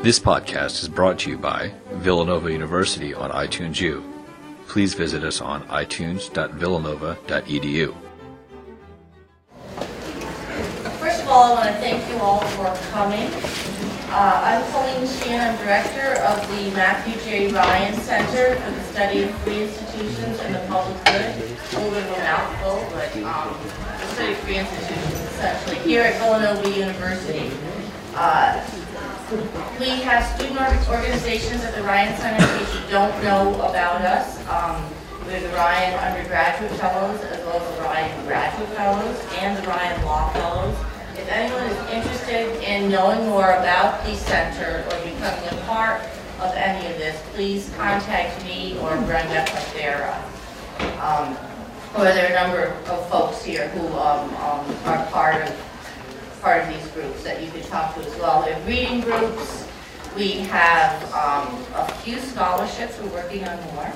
This podcast is brought to you by Villanova University on iTunes U. Please visit us on itunes.villanova.edu. First of all, I want to thank you all for coming. Uh, I'm Colleen Sheehan, I'm Director of the Matthew J. Ryan Center for the Study of Free Institutions and the Public Good. A little bit of a mouthful, but um, the study of free institutions essentially here at Villanova University. Uh, we have student organizations at the Ryan Center, in case you don't know about us. Um, We have the Ryan Undergraduate Fellows, as well as the Ryan Graduate Fellows, and the Ryan Law Fellows. If anyone is interested in knowing more about the center or becoming a part of any of this, please contact me or Brenda Pacera. Um, Or there are a number of folks here who um, um, are part of part of these groups that you can talk to as well. We have reading groups, we have um, a few scholarships, we're working on more.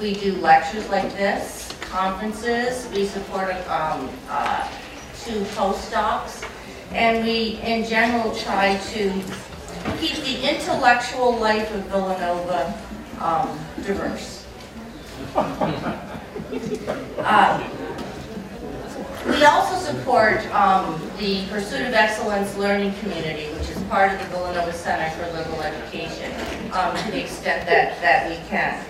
We do lectures like this, conferences, we support um, uh, two postdocs, and we, in general, try to keep the intellectual life of Villanova um, diverse. Uh, we also support um, the Pursuit of Excellence Learning Community, which is part of the Villanova Center for Liberal Education, um, to the extent that, that we can.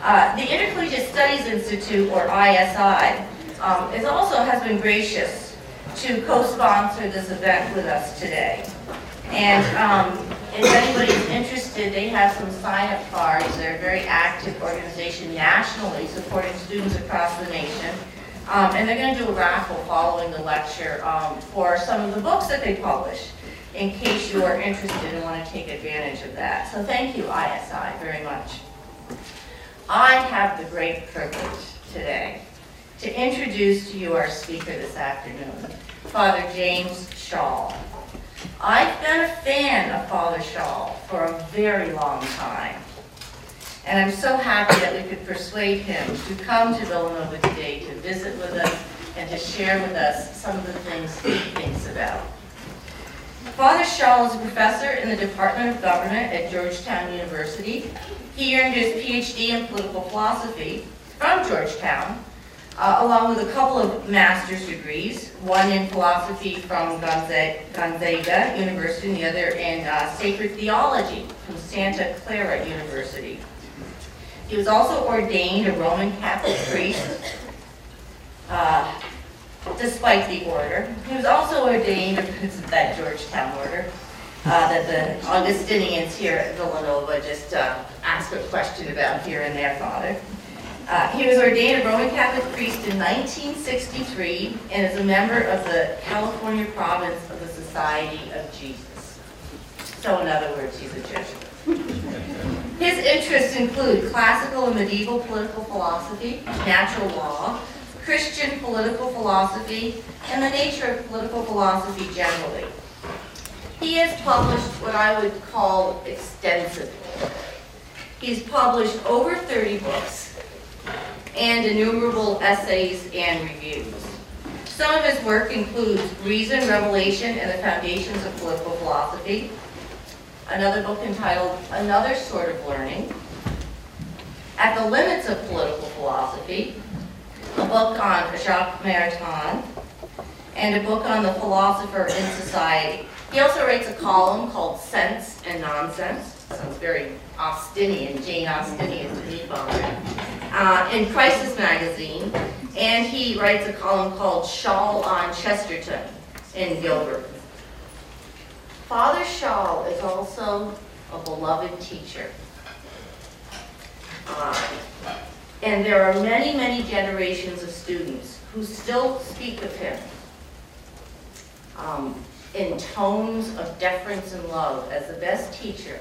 Uh, The Intercollegiate Studies Institute, or ISI, um, is also has been gracious to co-sponsor this event with us today. And um, if anybody's interested, they have some sign-up cards. They're a very active organization nationally, supporting students across the nation. Um, And they're going to do a raffle following the lecture um, for some of the books that they publish, in case you are interested and want to take advantage of that. So thank you, ISI, very much. I have the great privilege today to introduce to you our speaker this afternoon, Father James Schall. I've been a fan of Father Schall for a very long time. And I'm so happy that we could persuade him to come to Villanova today to visit with us and to share with us some of the things he thinks about. Father Schall is a professor in the Department of Government at Georgetown University. He earned his PhD in political philosophy from Georgetown, uh, along with a couple of master's degrees, one in philosophy from Gonza- Gonzaga University and the other in uh, sacred theology from Santa Clara University. He was also ordained a Roman Catholic priest, uh, despite the order. He was also ordained, it's that Georgetown order, uh, that the Augustinians here at Villanova just uh, ask a question about here and there, Father. Uh, He was ordained a Roman Catholic priest in 1963 and is a member of the California province of the Society of Jesus. So in other words, he's a Jesuit. His interests include classical and medieval political philosophy, natural law, Christian political philosophy, and the nature of political philosophy generally. He has published what I would call extensively. He's published over 30 books and innumerable essays and reviews. Some of his work includes Reason, Revelation, and the Foundations of Political Philosophy, another book entitled Another Sort of Learning, At the Limits of Political Philosophy, a book on Jacques Maritain, and a book on the philosopher in society. He also writes a column called Sense and Nonsense, sounds very Austinian, Jane Austinian to me, uh, in Crisis Magazine, and he writes a column called Schall on Chesterton in Gilbert. Father Schall is also a beloved teacher. Uh, And there are many, many generations of students who still speak of him um, in tones of deference and love as the best teacher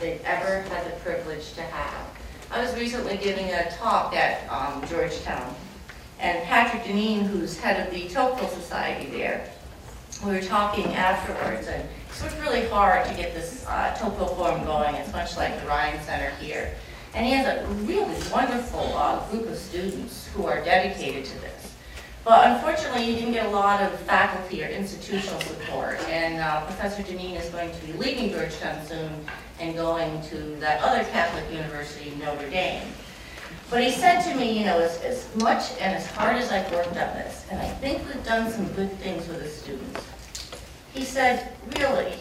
they've ever had the privilege to have. I was recently giving a talk at um, Georgetown, and Patrick Deneen, who's head of the Tocqueville Society there, we were talking afterwards, and it's worked really hard to get this uh, Tocqueville Forum going. It's much like the Ryan Center here. And he has a really wonderful uh, group of students who are dedicated to this. But unfortunately, you didn't get a lot of faculty or institutional support. And uh, Professor Deneen is going to be leaving Georgetown soon and going to that other Catholic university, Notre Dame. But he said to me, you know, as, as much and as hard as I've worked on this, and I think we've done some good things with the students, he said, really,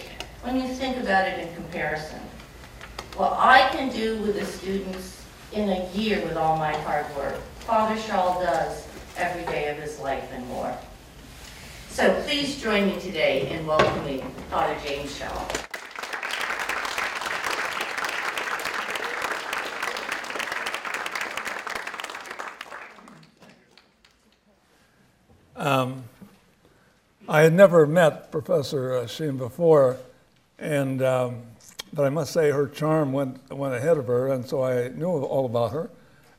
when you think about it in comparison, what I can do with the students in a year with all my hard work, Father Schall does every day of his life and more. So please join me today in welcoming Father James Schall. Um, I had never met Professor Sheen before, and um, but I must say her charm went went ahead of her, and so I knew all about her.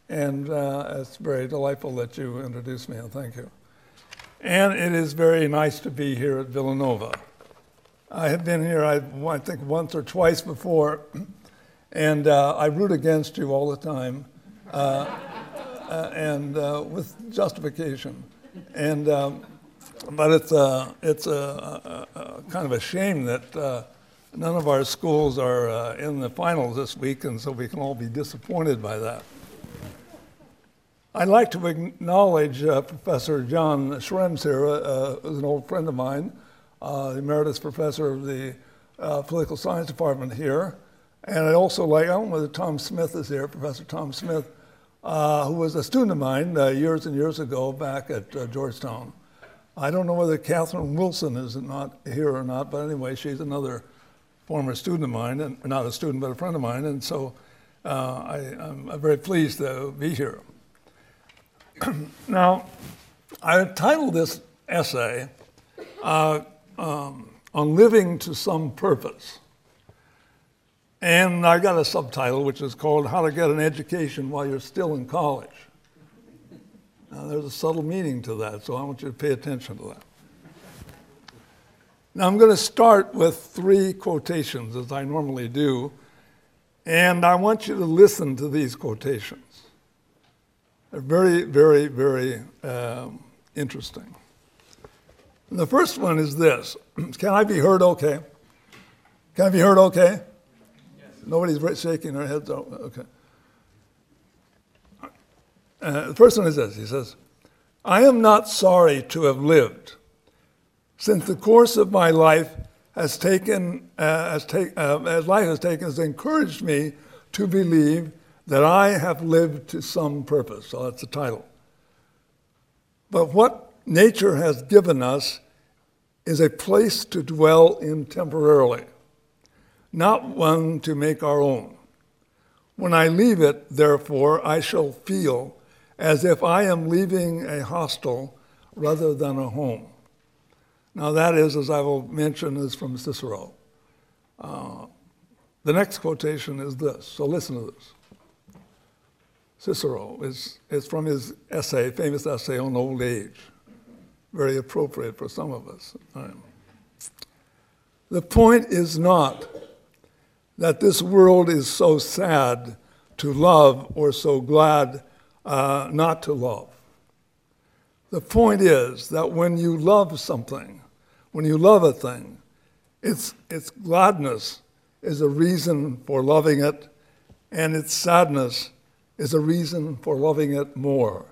And uh, it's very delightful that you introduced me, and thank you. And it is very nice to be here at Villanova. I have been here, I, I think, once or twice before, and uh, I root against you all the time, uh, uh, and uh, with justification. And um, but it's a, it's a, a, a kind of a shame that uh, none of our schools are uh, in the finals this week, and so we can all be disappointed by that. I'd like to acknowledge uh, Professor John Schrems here, uh, who's an old friend of mine, uh, emeritus professor of the uh, political science department here. And I'd also like, I don't know whether Tom Smith is here, Professor Tom Smith, who was a student of mine years and years ago back at Georgetown. I don't know whether Catherine Wilson is not here or not, but anyway, she's another former student of mine, and not a student, but a friend of mine, and so uh, I, am very pleased to be here. now, I titled this essay uh, um, on living to some purpose. And I got a subtitle which is called How to Get an Education While You're Still in College. Now, there's a subtle meaning to that, so I want you to pay attention to that. Now, I'm going to start with three quotations, as I normally do, and I want you to listen to these quotations. They're very, very, very um, interesting. And the first one is this Can I be heard okay? Can I be heard okay? Yes. Nobody's shaking their heads. Okay. Uh, the first one is this He says, I am not sorry to have lived, since the course of my life has taken, uh, uh, as life has taken, has encouraged me to believe that I have lived to some purpose. So that's the title. But what nature has given us is a place to dwell in temporarily, not one to make our own. When I leave it, therefore, I shall feel as if I am leaving a hostel rather than a home. Now, that is, as I will mention, is from Cicero. Uh, the next quotation is this, so listen to this. Cicero is, is from his essay, famous essay on old age. Very appropriate for some of us. The point is not that this world is so sad to love or so glad uh, not to love. The point is that when you love something, when you love a thing, its, its gladness is a reason for loving it, and its sadness is a reason for loving it more.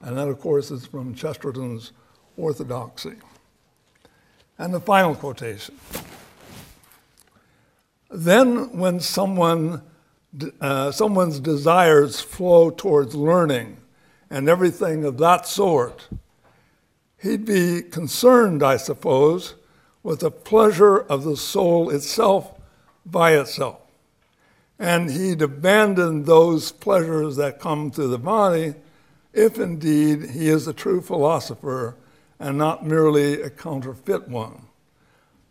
And that, of course, is from Chesterton's Orthodoxy. And the final quotation. Then, when someone, uh, someone's desires flow towards learning and everything of that sort, he'd be concerned, I suppose, with the pleasure of the soul itself by itself and he'd abandon those pleasures that come through the body if indeed he is a true philosopher and not merely a counterfeit one.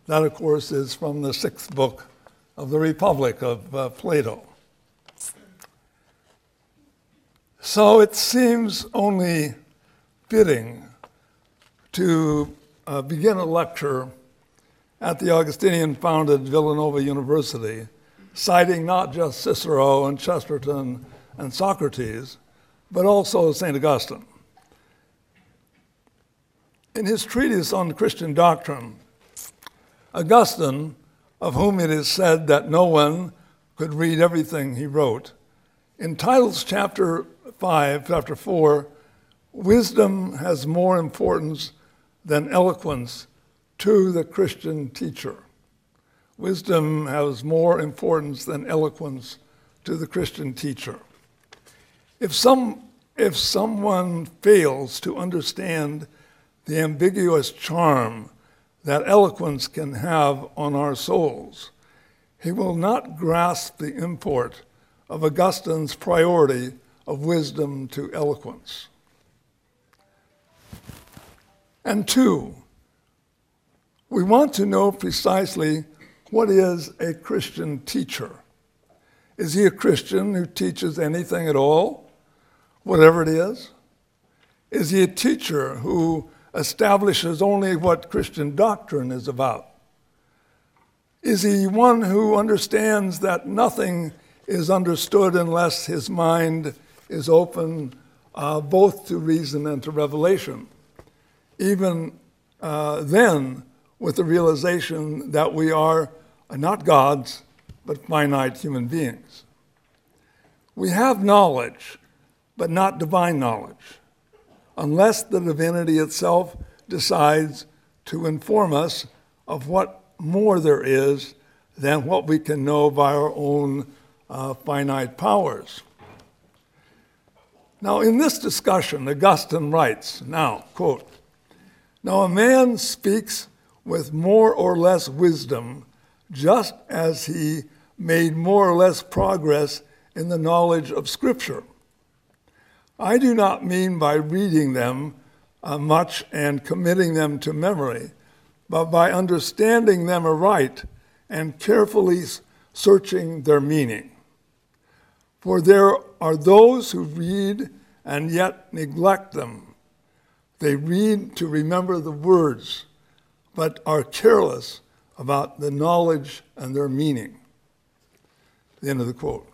That, of course, is from the sixth book of the Republic of uh, Plato. So it seems only fitting to uh, begin a lecture at the Augustinian founded Villanova University citing not just Cicero and Chesterton and Socrates, but also St. Augustine. In his treatise on Christian doctrine, Augustine, of whom it is said that no one could read everything he wrote, entitles chapter 5, chapter 4, Wisdom has more importance than eloquence to the Christian teacher. Wisdom has more importance than eloquence to the Christian teacher. If, some, if someone fails to understand the ambiguous charm that eloquence can have on our souls, he will not grasp the import of Augustine's priority of wisdom to eloquence. And two, we want to know precisely what is a Christian teacher. Is he a Christian who teaches anything at all, whatever it is? Is he a teacher who establishes only what Christian doctrine is about? Is he one who understands that nothing is understood unless his mind is open uh, both to reason and to revelation? Even uh, then, with the realization that we are not gods, but finite human beings. We have knowledge, but not divine knowledge, unless the divinity itself decides to inform us of what more there is than what we can know by our own uh, finite powers. Now, in this discussion, Augustine writes, now, quote, now a man speaks with more or less wisdom just as he made more or less progress in the knowledge of Scripture. I do not mean by reading them uh, much and committing them to memory, but by understanding them aright and carefully searching their meaning. For there are those who read and yet neglect them. They read to remember the words, but are careless about the knowledge and their meaning. The end of the quote.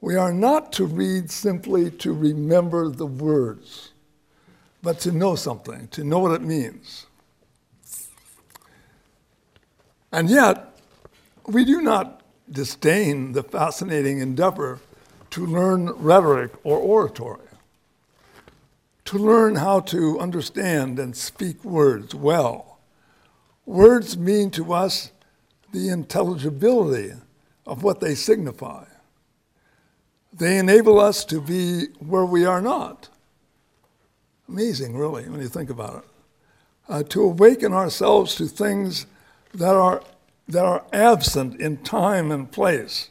We are not to read simply to remember the words, but to know something, to know what it means. And yet, we do not disdain the fascinating endeavor to learn rhetoric or oratory, to learn how to understand and speak words well. Words mean to us the intelligibility of what they signify. They enable us to be where we are not. Amazing, really, when you think about it. Uh, to awaken ourselves to things that are, that are absent in time and place,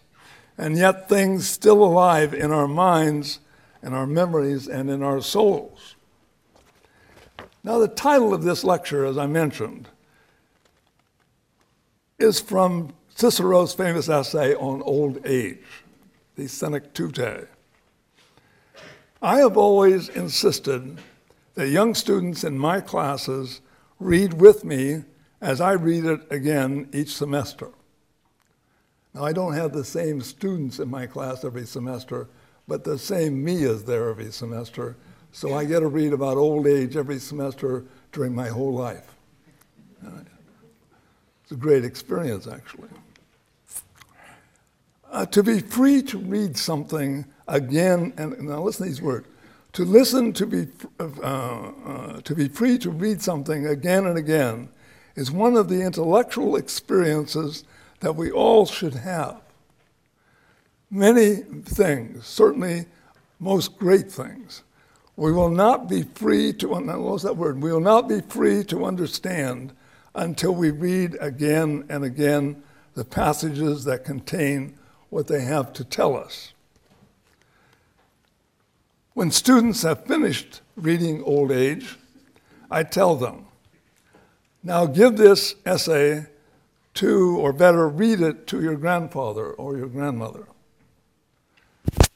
and yet things still alive in our minds, in our memories, and in our souls. Now, the title of this lecture, as I mentioned, is from Cicero's famous essay on old age, the Senectute. I have always insisted that young students in my classes read with me as I read it again each semester. Now, I don't have the same students in my class every semester, but the same me is there every semester. So I get to read about old age every semester during my whole life. It's a great experience, actually. Uh, to be free to read something again, and now listen to these words. To listen, to be, uh, uh, to be free to read something again and again is one of the intellectual experiences that we all should have. Many things, certainly most great things, we will not be free to, what was that word? We will not be free to understand until we read again and again the passages that contain what they have to tell us. When students have finished reading Old Age, I tell them, now give this essay to, or better, read it to your grandfather or your grandmother.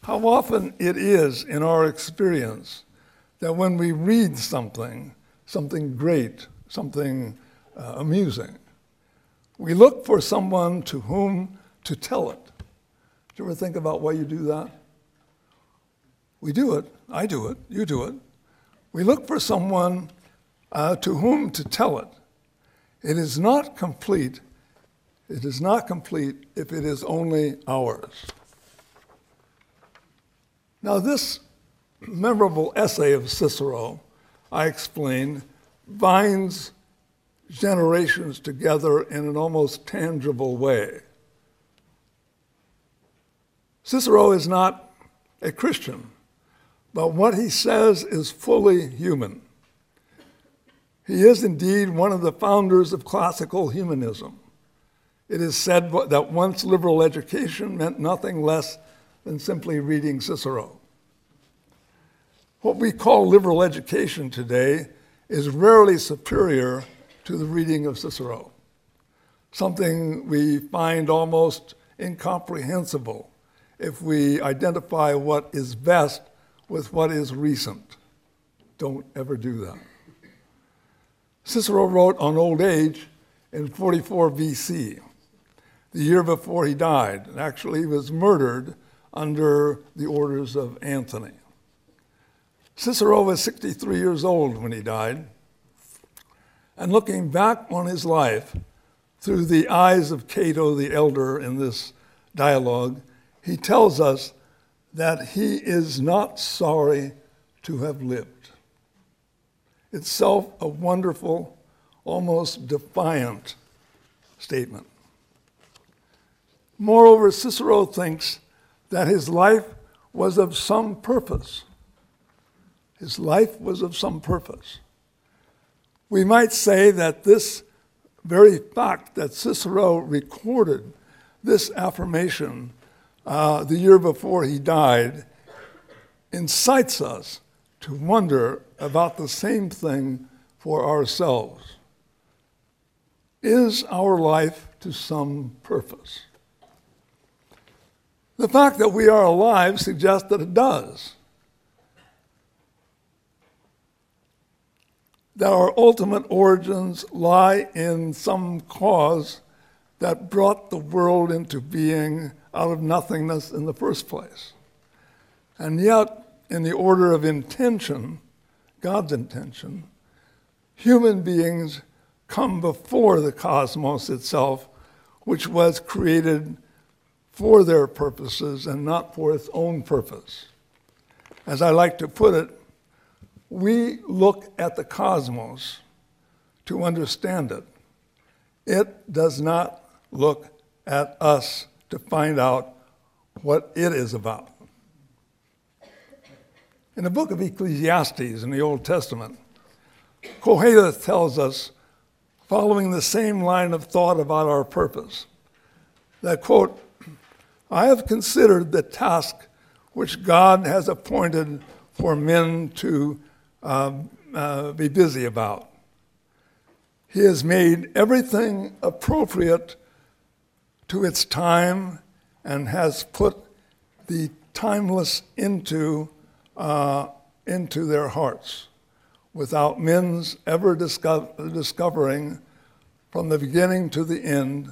How often it is in our experience that when we read something, something great, something uh, amusing. We look for someone to whom to tell it. Do you ever think about why you do that? We do it. I do it. You do it. We look for someone uh, to whom to tell it. It is not complete. It is not complete if it is only ours. Now, this memorable essay of Cicero, I explain, binds generations together in an almost tangible way. Cicero is not a Christian, but what he says is fully human. He is indeed one of the founders of classical humanism. It is said that once liberal education meant nothing less than simply reading Cicero. What we call liberal education today is rarely superior to the reading of Cicero, something we find almost incomprehensible if we identify what is best with what is recent. Don't ever do that. Cicero wrote on old age in 44 BC, the year before he died. Actually, he was murdered under the orders of Antony. Cicero was 63 years old when he died. And looking back on his life through the eyes of Cato the elder in this dialogue, he tells us that he is not sorry to have lived. Itself a wonderful, almost defiant statement. Moreover, Cicero thinks that his life was of some purpose. His life was of some purpose. We might say that this very fact that Cicero recorded this affirmation uh, the year before he died incites us to wonder about the same thing for ourselves. Is our life to some purpose? The fact that we are alive suggests that it does. that our ultimate origins lie in some cause that brought the world into being out of nothingness in the first place. And yet, in the order of intention, God's intention, human beings come before the cosmos itself, which was created for their purposes and not for its own purpose. As I like to put it, we look at the cosmos to understand it. It does not look at us to find out what it is about. In the book of Ecclesiastes in the Old Testament, Koheleth tells us, following the same line of thought about our purpose, that, quote, I have considered the task which God has appointed for men to um, uh, be busy about. He has made everything appropriate to its time and has put the timeless into, uh, into their hearts without men's ever disco- discovering from the beginning to the end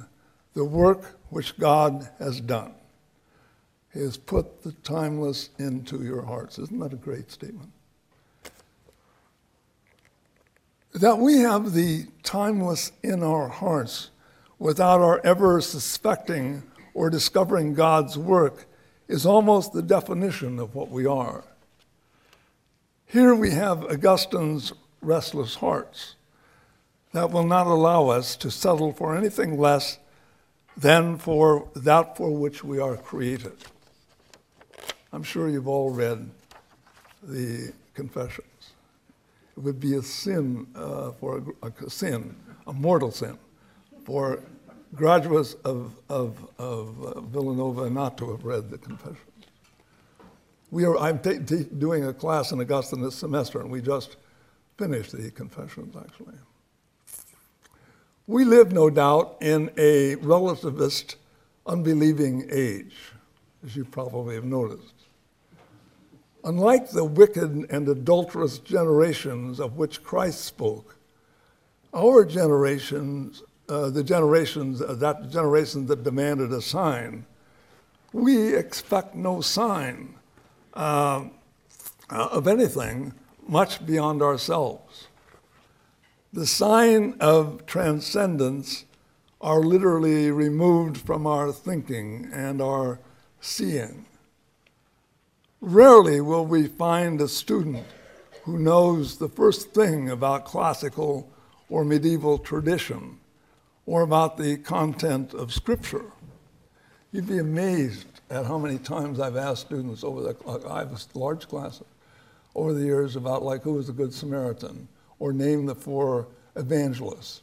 the work which God has done. He has put the timeless into your hearts. Isn't that a great statement? that we have the timeless in our hearts without our ever suspecting or discovering God's work is almost the definition of what we are. Here we have Augustine's restless hearts that will not allow us to settle for anything less than for that for which we are created. I'm sure you've all read the Confessions. It would be a sin uh, for a, a, sin, a mortal sin, for graduates of, of, of uh, Villanova not to have read the Confessions. We are, I'm doing a class in Augustine this semester, and we just finished the Confessions, actually. We live, no doubt, in a relativist, unbelieving age, as you probably have noticed. Unlike the wicked and adulterous generations of which Christ spoke, our generations, uh, the generations, uh, that generation that demanded a sign, we expect no sign uh, uh of anything much beyond ourselves. the sign of transcendence are literally removed from our thinking and our seeing. Rarely will we find a student who knows the first thing about classical or medieval tradition or about the content of Scripture. You'd be amazed at how many times I've asked students over the, I have large class over the years about like who was the Good Samaritan or name the four evangelists.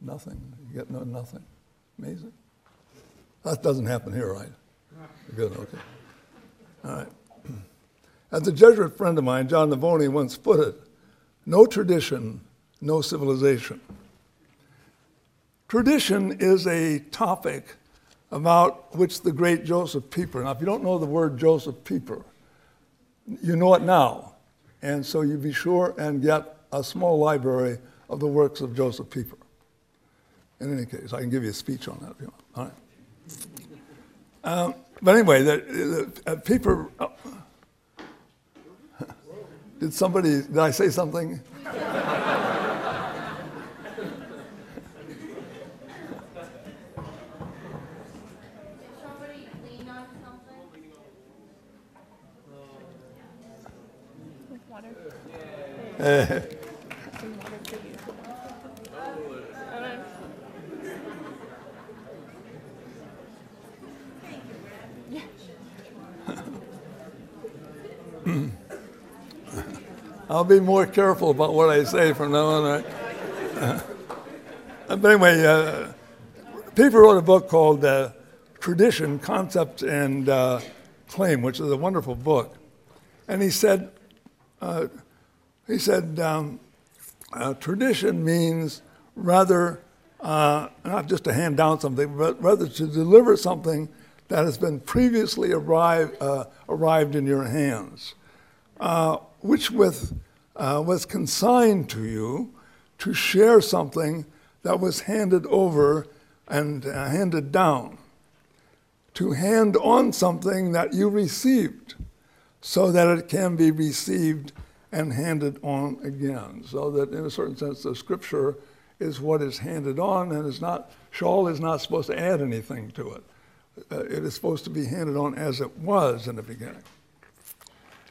Nothing. You get no nothing. Amazing. That doesn't happen here, right? Good, okay. All right. As a Jesuit friend of mine, John Navone, once put it, no tradition, no civilization. Tradition is a topic about which the great Josef Pieper, now if you don't know the word Josef Pieper, you know it now. And so you be sure and get a small library of the works of Josef Pieper. In any case, I can give you a speech on that if you want. All right. Um, but anyway, the, the, uh, Pieper. Uh, did somebody, did I say something? Somebody lean on something? I'll be more careful about what I say from now on. Right? but anyway, uh, wrote a book called uh, Tradition, Concept, and uh, Claim, which is a wonderful book. And he said, uh, he said, um, uh, tradition means rather uh, not just to hand down something, but rather to deliver something that has been previously arrived, arrived in your hands uh, which with, uh, was consigned to you to share something that was handed over and uh, handed down, to hand on something that you received so that it can be received and handed on again. So that, in a certain sense, the scripture is what is handed on and is not, Shaul is not supposed to add anything to it. Uh, it is supposed to be handed on as it was in the beginning.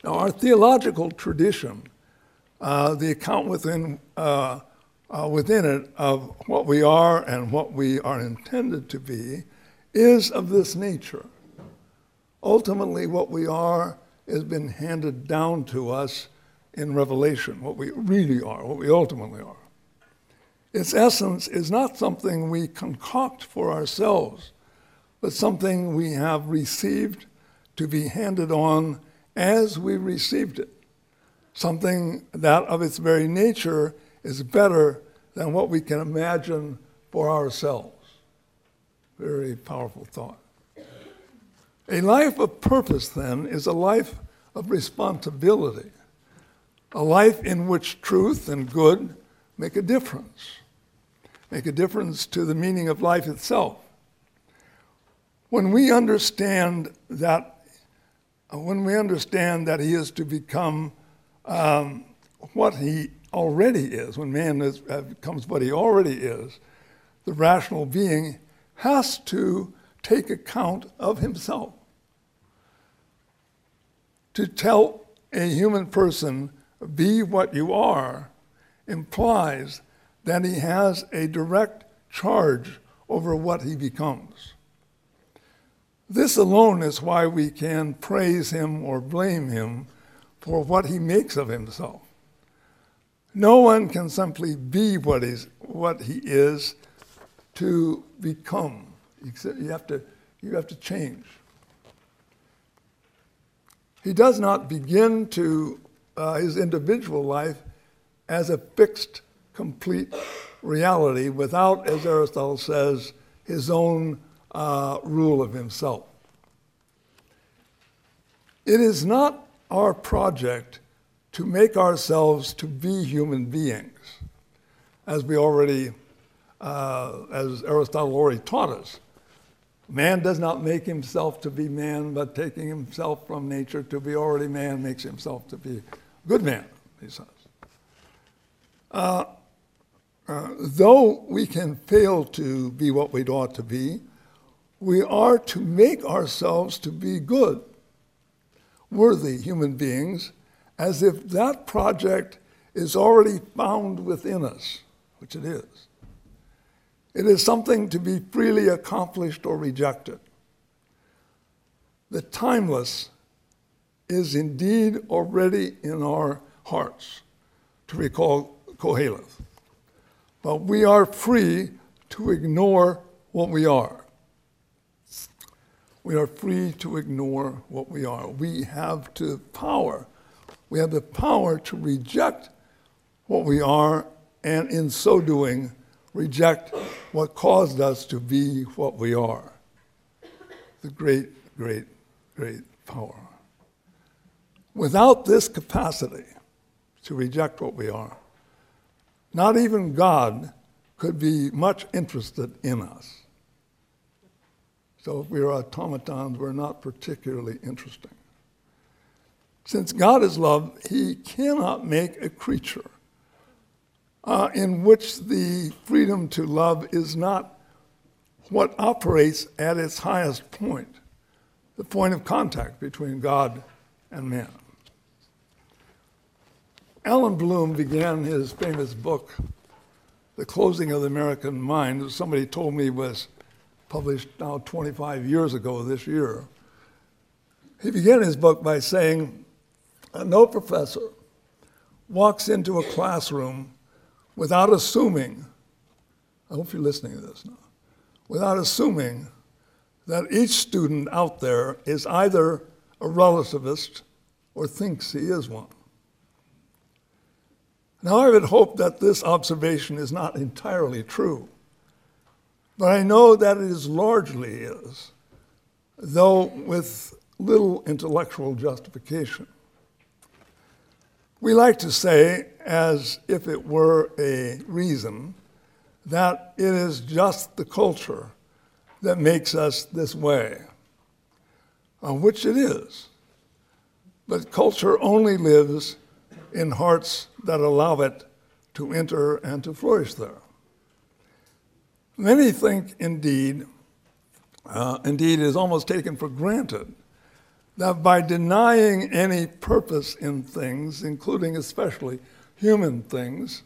Now, our theological tradition, uh, the account within, uh, uh, within it of what we are and what we are intended to be, is of this nature. Ultimately, what we are has been handed down to us in Revelation, what we really are, what we ultimately are. Its essence is not something we concoct for ourselves, but something we have received to be handed on as we received it. Something that of its very nature is better than what we can imagine for ourselves. Very powerful thought. A life of purpose, then, is a life of responsibility, a life in which truth and good make a difference, make a difference to the meaning of life itself. When we understand that when we understand that he is to become um, what he already is, when man is, uh, becomes what he already is, the rational being has to take account of himself. To tell a human person, be what you are, implies that he has a direct charge over what he becomes. This alone is why we can praise him or blame him for what he makes of himself. No one can simply be what, he's, what he is to become. You have to, you have to change. He does not begin to uh, his individual life as a fixed, complete reality without, as Aristotle says, his own uh, rule of himself. It is not our project to make ourselves to be human beings, as we already, uh, as Aristotle already taught us. Man does not make himself to be man, but taking himself from nature to be already man makes himself to be good man, he says. Uh, uh, though we can fail to be what we ought to be, we are to make ourselves to be good, worthy human beings, as if that project is already found within us, which it is. It is something to be freely accomplished or rejected. The timeless is indeed already in our hearts, to recall Koheleth. But we are free to ignore what we are. We are free to ignore what we are. We have the power. We have the power to reject what we are, and in so doing, reject what caused us to be what we are. The great, great, great power. Without this capacity to reject what we are, not even God could be much interested in us. So if we are automatons, we're not particularly interesting. Since God is love, he cannot make a creature uh, in which the freedom to love is not what operates at its highest point, the point of contact between God and man. Allan Bloom began his famous book, The Closing of the American Mind, that somebody told me was published now 25 years ago this year. He began his book by saying, No professor walks into a classroom without assuming, I hope you're listening to this now, without assuming that each student out there is either a relativist or thinks he is one. Now, I would hope that this observation is not entirely true, but I know that it is largely is, though with little intellectual justification. We like to say, as if it were a reason, that it is just the culture that makes us this way, which it is. But culture only lives in hearts that allow it to enter and to flourish there. Many think, indeed, uh, indeed, is almost taken for granted that by denying any purpose in things, including especially human things,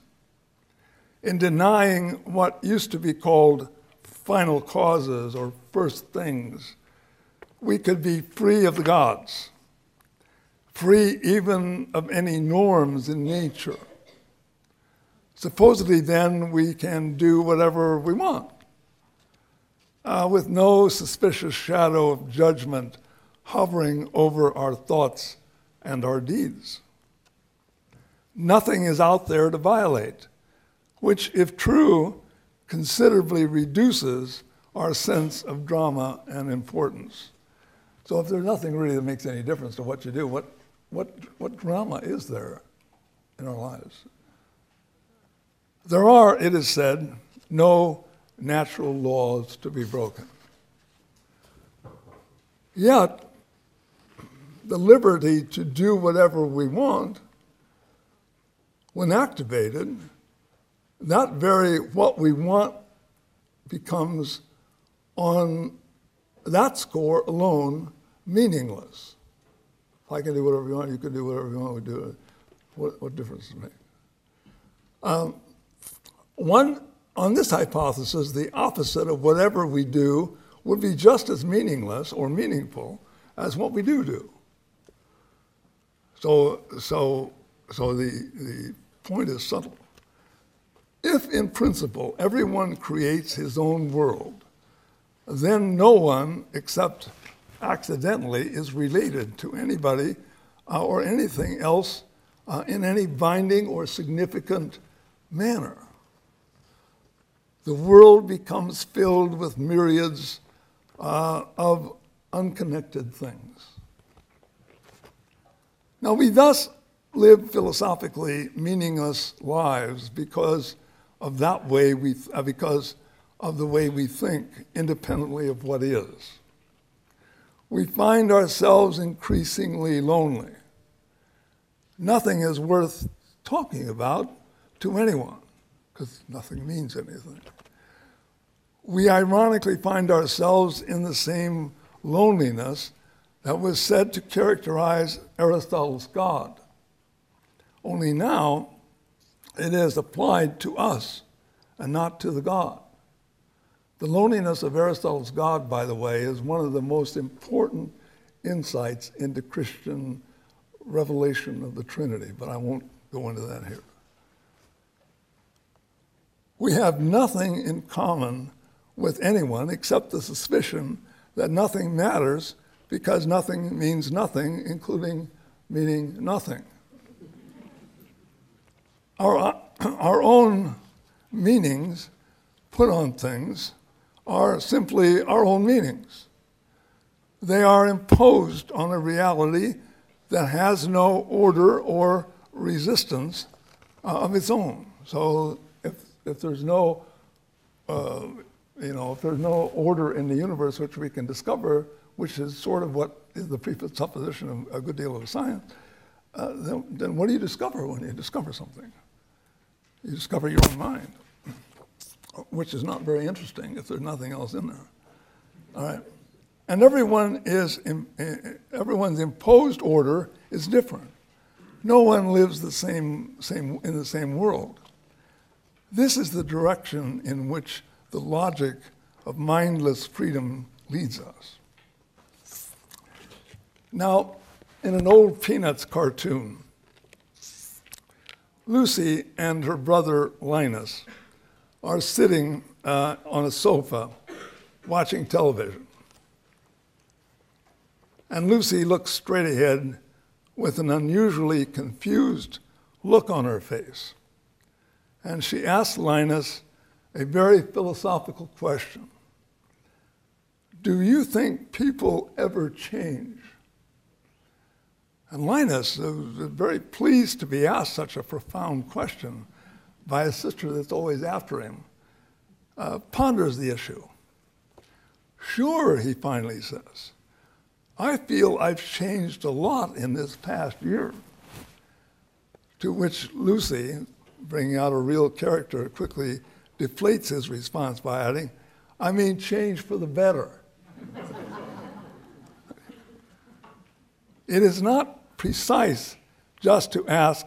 in denying what used to be called final causes or first things, we could be free of the gods, free even of any norms in nature. Supposedly, then, we can do whatever we want uh, with no suspicious shadow of judgment hovering over our thoughts and our deeds. Nothing is out there to violate, which, if true, considerably reduces our sense of drama and importance. So, if there's nothing really that makes any difference to what you do, what, what, what drama is there in our lives? There are, it is said, no natural laws to be broken. Yet, the liberty to do whatever we want, when activated, that very what we want becomes, on that score alone, meaningless. I can do whatever you want, you can do whatever you want to do. What, what difference does it make? Um, one, on this hypothesis, the opposite of whatever we do would be just as meaningless or meaningful as what we do do. So, so, so the, the point is subtle. If, in principle, everyone creates his own world, then no one, except accidentally, is related to anybody uh, or anything else uh, in any binding or significant manner. The world becomes filled with myriads uh, of unconnected things. Now, we thus live philosophically meaningless lives because of that way we, uh, because of the way we think independently of what is. We find ourselves increasingly lonely. Nothing is worth talking about to anyone, because nothing means anything. We ironically find ourselves in the same loneliness that was said to characterize Aristotle's God. Only now it is applied to us and not to the God. The loneliness of Aristotle's God, by the way, is one of the most important insights into Christian revelation of the Trinity, but I won't go into that here. We have nothing in common with anyone except the suspicion that nothing matters because nothing means nothing, including meaning nothing. Our, our own meanings put on things are simply our own meanings. They are imposed on a reality that has no order or resistance uh, of its own. So if, if there's no, uh, you know, if there's no order in the universe which we can discover, which is sort of what is the presupposition of a good deal of science, uh, then, then what do you discover when you discover something? You discover your own mind, which is not very interesting if there's nothing else in there. All right? And everyone is, eh, eh, everyone's imposed order is different. No one lives the same, same, in the same world. This is the direction in which the logic of mindless freedom leads us. Now, in an old Peanuts cartoon, Lucy and her brother Linus are sitting uh, on a sofa watching television. And Lucy looks straight ahead with an unusually confused look on her face. And she asks Linus a very philosophical question Do you think people ever change? And Linus was very pleased to be asked such a profound question by a sister that's always after him, uh, ponders the issue. Sure, he finally says. I feel I've changed a lot in this past year. To which Lucy, bringing out a real character, quickly deflates his response by adding, I mean, change for the better. it is not precise just to ask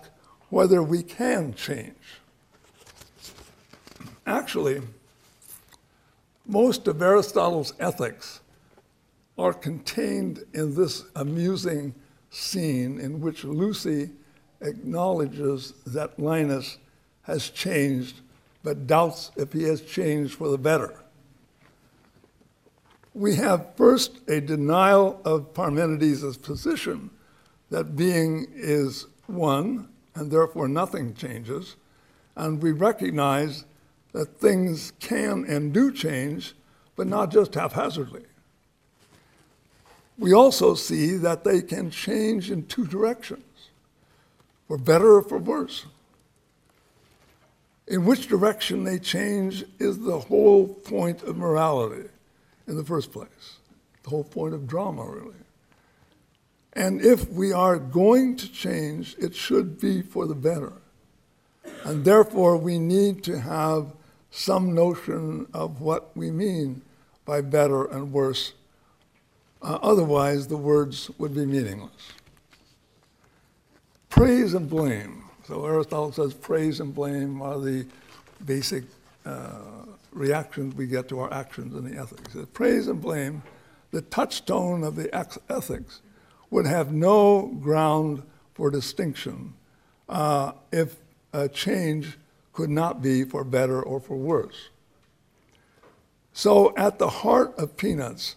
whether we can change. Actually, most of Aristotle's ethics are contained in this amusing scene in which Lucy acknowledges that Linus has changed, but doubts if he has changed for the better. We have first a denial of Parmenides' position that being is one, and therefore nothing changes, and we recognize that things can and do change, but not just haphazardly. We also see that they can change in two directions, for better or for worse. In which direction they change is the whole point of morality in the first place, the whole point of drama, really. And if we are going to change, it should be for the better. And therefore, we need to have some notion of what we mean by better and worse. Uh, otherwise, the words would be meaningless. Praise and blame. So Aristotle says praise and blame are the basic uh, reactions we get to our actions in the ethics. Says, praise and blame, the touchstone of the ethics, would have no ground for distinction uh, if a change could not be for better or for worse. So, at the heart of Peanuts,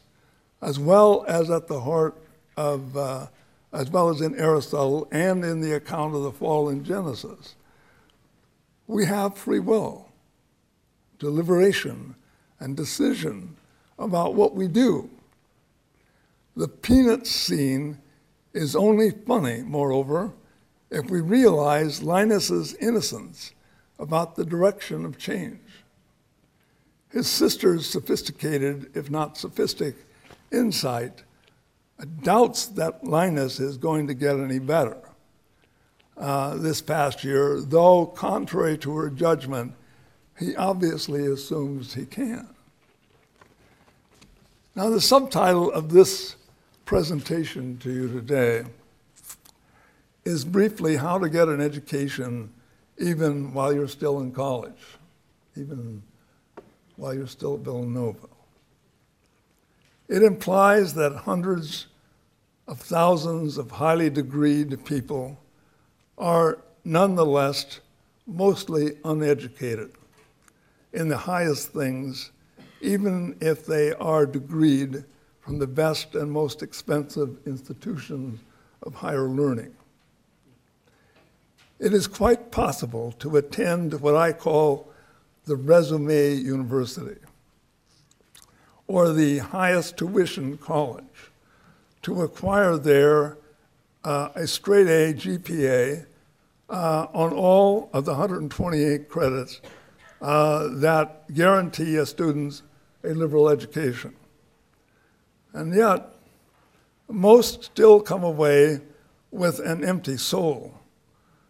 as well as at the heart of, uh, as well as in Aristotle and in the account of the fall in Genesis, we have free will, deliberation, and decision about what we do. The Peanuts scene is only funny, moreover, if we realize Linus's innocence about the direction of change. His sister's sophisticated, if not sophistic, insight doubts that Linus is going to get any better. uh, this past year, though contrary to her judgment, he obviously assumes he can. Now, the subtitle of this presentation to you today is briefly how to get an education even while you're still in college, even while you're still at Villanova. It implies that hundreds of thousands of highly degreed people are nonetheless mostly uneducated in the highest things, even if they are degreed from the best and most expensive institutions of higher learning. It is quite possible to attend what I call the resume university or the highest tuition college to acquire there uh, a straight A GPA uh, on all of the 128 credits uh, that guarantee a students a liberal education. And yet, most still come away with an empty soul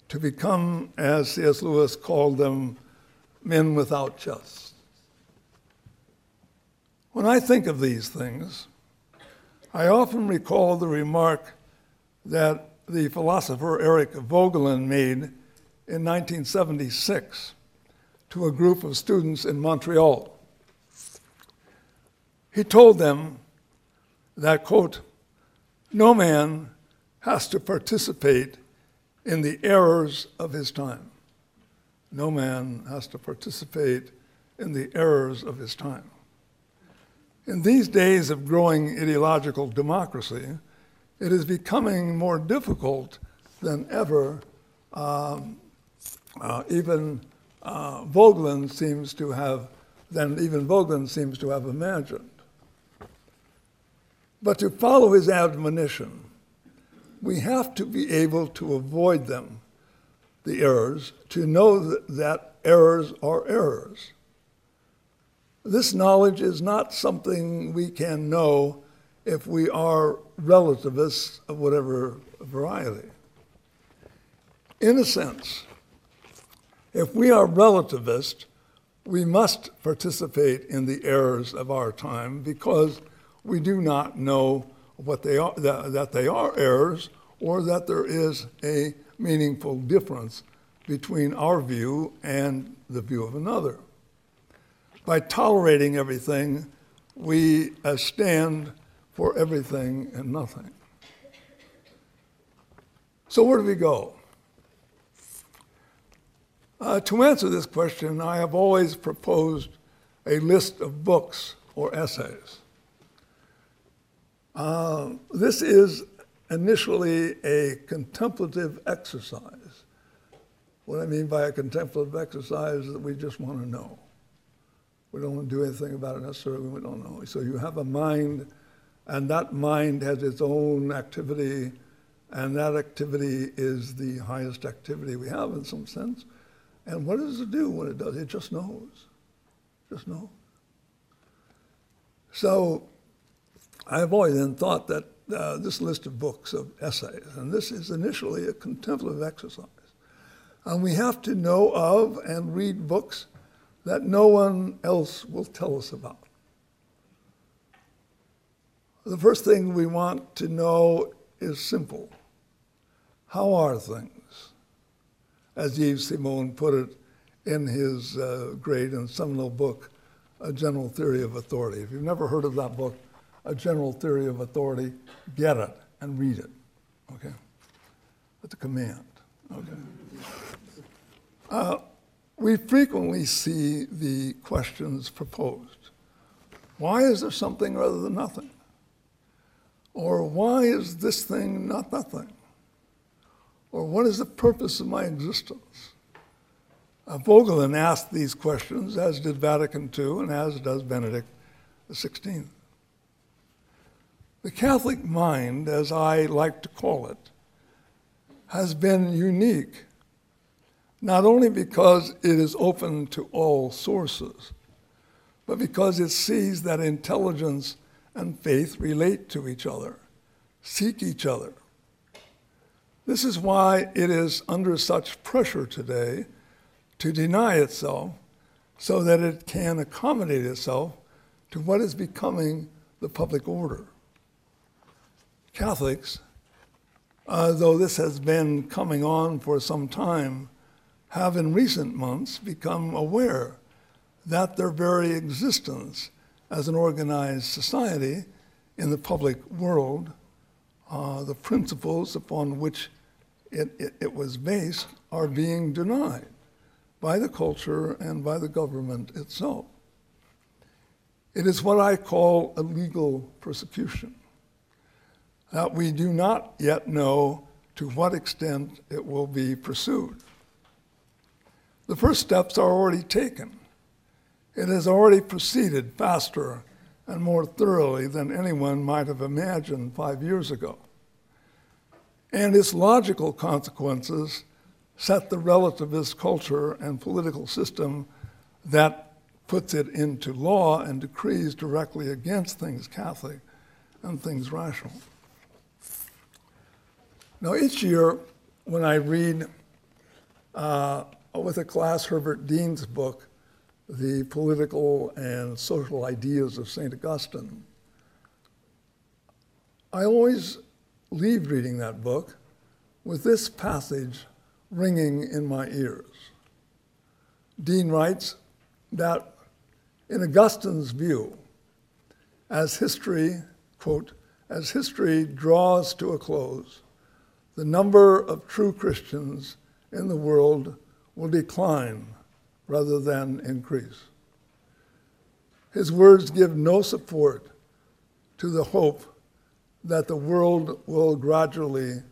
to become, as C.S. Lewis called them, men without chests. When I think of these things, I often recall the remark that the philosopher Eric Voegelin made in 1976 to a group of students in Montreal. He told them that, quote, no man has to participate in the errors of his time. No man has to participate in the errors of his time. In these days of growing ideological democracy, it is becoming more difficult than ever. Um, uh, even uh, Voegelin seems to have, than even Voegelin seems to have imagined. But to follow his admonition, we have to be able to avoid them, the errors, to know that, errors are errors. This knowledge is not something we can know if we are relativists of whatever variety. In a sense, if we are relativist, we must participate in the errors of our time because we do not know what they are, that, that they are errors or that there is a meaningful difference between our view and the view of another. By tolerating everything, we uh, stand for everything and nothing. So, where do we go? Uh, to answer this question, I have always proposed a list of books or essays. Uh, this is initially a contemplative exercise. What I mean by a contemplative exercise is that we just want to know. We don't want to do anything about it necessarily, we don't know. So you have a mind, and that mind has its own activity, and that activity is the highest activity we have in some sense. And what does it do when it does? It just knows. Just knows. So I've always then thought that uh, this list of books of essays, and this is initially a contemplative exercise. And we have to know of and read books that no one else will tell us about. The first thing we want to know is simple. How are things? As Yves Simon put it in his uh, great and seminal book, A General Theory of Authority. If you've never heard of that book, a general theory of authority, get it and read it. Okay? At the command. Okay. Uh, we frequently see the questions proposed. Why is there something rather than nothing? Or why is this thing not nothing? Or what is the purpose of my existence? Uh, Voegelin asked these questions, as did Vatican II and as does Benedict XVI. The Catholic mind, as I like to call it, has been unique, not only because it is open to all sources, but because it sees that intelligence and faith relate to each other, seek each other. This is why it is under such pressure today to deny itself so that it can accommodate itself to what is becoming the public order. Catholics, uh, though this has been coming on for some time, have in recent months become aware that their very existence as an organized society in the public world, uh, the principles upon which it, it, it was based are being denied by the culture and by the government itself. It is what I call a legal persecution, that we do not yet know to what extent it will be pursued. The first steps are already taken. It has already proceeded faster and more thoroughly than anyone might have imagined five years ago. And its logical consequences set the relativist culture and political system that puts it into law and decrees directly against things Catholic and things rational. Now, each year when I read uh, with a class Herbert Deane's book, The Political and Social Ideas of St. Augustine, I always leave reading that book with this passage ringing in my ears. Dean writes that in Augustine's view, as history, quote, as history draws to a close, the number of true Christians in the world will decline rather than increase. His words give no support to the hope that the world will gradually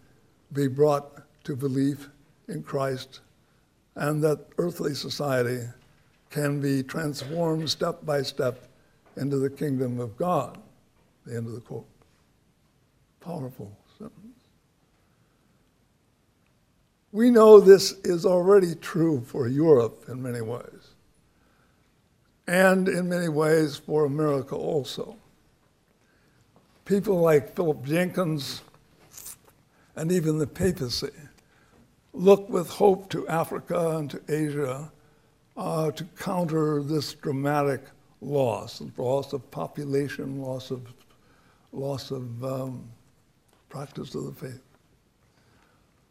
be brought to belief in Christ and that earthly society can be transformed step by step into the kingdom of God. The end of the quote. Powerful sentence. We know this is already true for Europe in many ways, and in many ways for America also. People like Philip Jenkins and even the papacy look with hope to Africa and to Asia uh, to counter this dramatic loss, loss of population, loss of, loss of um, practice of the faith.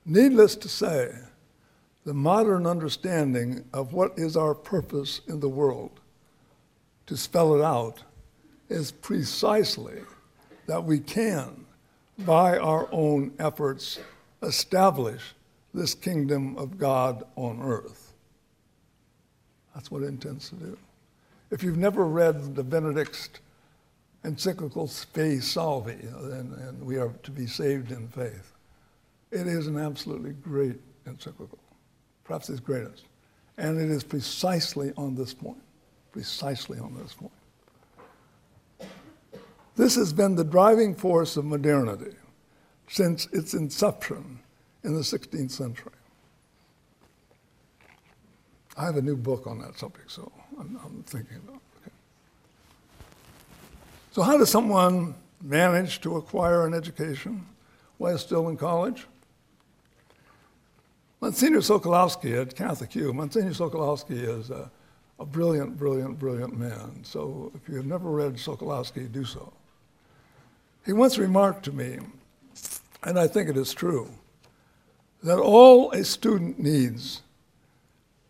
Needless to say, the modern understanding of what is our purpose in the world, to spell it out, is precisely that we can, by our own efforts, establish this kingdom of God on earth. That's what it intends to do. If you've never read the Benedict encyclical Spe Salvi, and, and we are to be saved in faith, it is an absolutely great encyclical, perhaps its greatest. And it is precisely on this point, precisely on this point. This has been the driving force of modernity since its inception in the 16th century. I have a new book on that subject, so I'm, I'm thinking about it. Okay. So, how does someone manage to acquire an education while still in college? Monsignor Sokolowski at Catholic U, Monsignor Sokolowski is a, a brilliant, brilliant, brilliant man. So, if you have never read Sokolowski, do so. He once remarked to me, and I think it is true, that all a student needs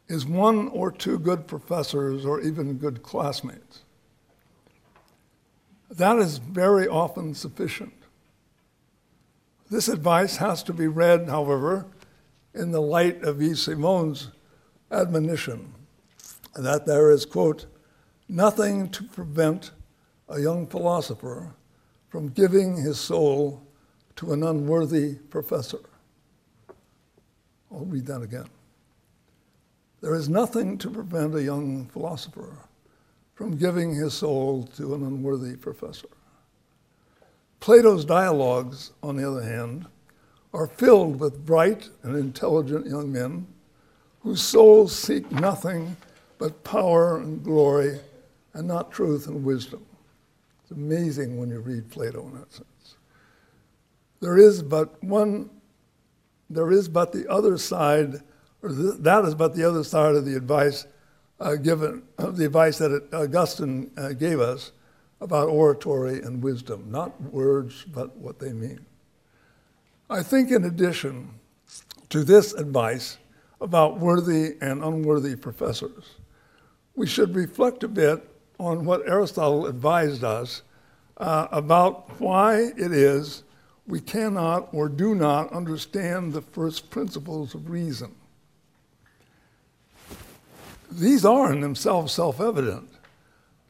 is one or two good professors or even good classmates. That is very often sufficient. This advice has to be read, however, in the light of E. Simone's admonition that there is, quote, nothing to prevent a young philosopher from giving his soul to an unworthy professor. I'll read that again. There is nothing to prevent a young philosopher from giving his soul to an unworthy professor. Plato's dialogues, on the other hand, are filled with bright and intelligent young men whose souls seek nothing but power and glory and not truth and wisdom. It's amazing when you read Plato in that sense. There is but one there is but the other side, or th- that is but the other side of the advice uh, given, of the advice that Augustine uh, gave us about oratory and wisdom, not words, but what they mean. I think, in addition to this advice about worthy and unworthy professors, we should reflect a bit on what Aristotle advised us uh, about why it is we cannot or do not understand the first principles of reason. These are in themselves self evident,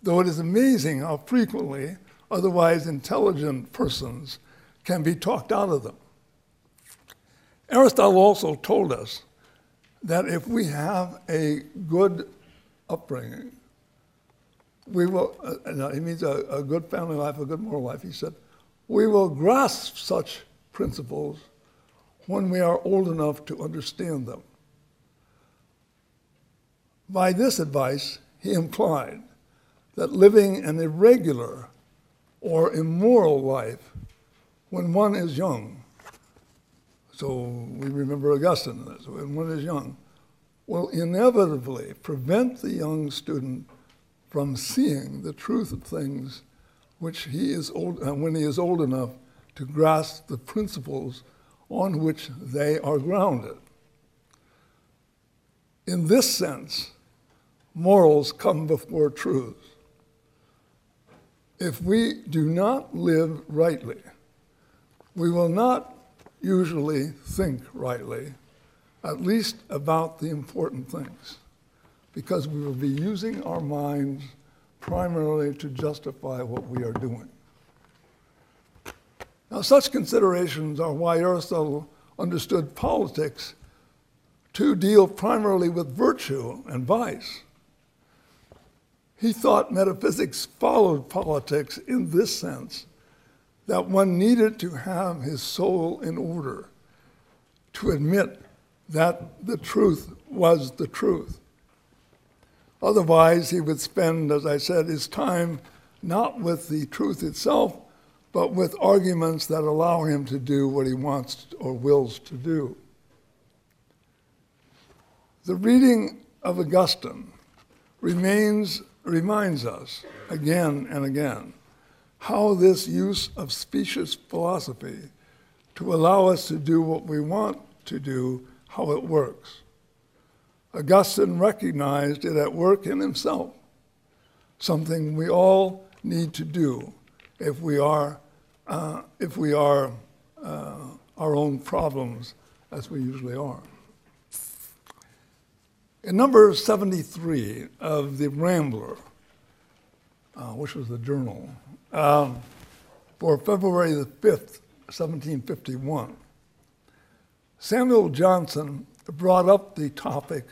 though it is amazing how frequently otherwise intelligent persons can be talked out of them. Aristotle also told us that if we have a good upbringing, we will, uh, no, he means a, a good family life, a good moral life. He said, we will grasp such principles when we are old enough to understand them. By this advice, he implied that living an irregular or immoral life when one is young, so we remember Augustine, when one is young, will inevitably prevent the young student from seeing the truth of things which he is old, uh, when he is old enough to grasp the principles on which they are grounded. In this sense, morals come before truths. If we do not live rightly, we will not usually think rightly, at least about the important things, because we will be using our minds primarily to justify what we are doing. Now, such considerations are why Aristotle understood politics to deal primarily with virtue and vice. He thought metaphysics followed politics in this sense that one needed to have his soul in order to admit that the truth was the truth. Otherwise, he would spend, as I said, his time not with the truth itself, but with arguments that allow him to do what he wants or wills to do. The reading of Augustine remains, reminds us again and again how this use of specious philosophy to allow us to do what we want to do, how it works. Augustine recognized it at work in himself, something we all need to do if we are, uh, if we are uh, our own problems, as we usually are. In number 73 of the Rambler, uh, which was the journal, um, for February the 5th, 1751, Samuel Johnson brought up the topic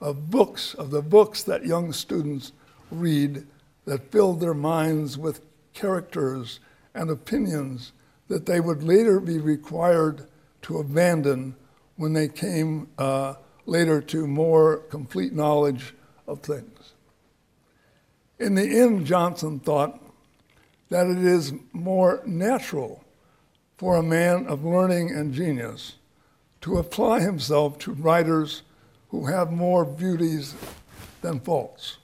of books, of the books that young students read that filled their minds with characters and opinions that they would later be required to abandon when they came uh, later to more complete knowledge of things. In the end, Johnson thought that it is more natural for a man of learning and genius to apply himself to writers who have more beauties than faults.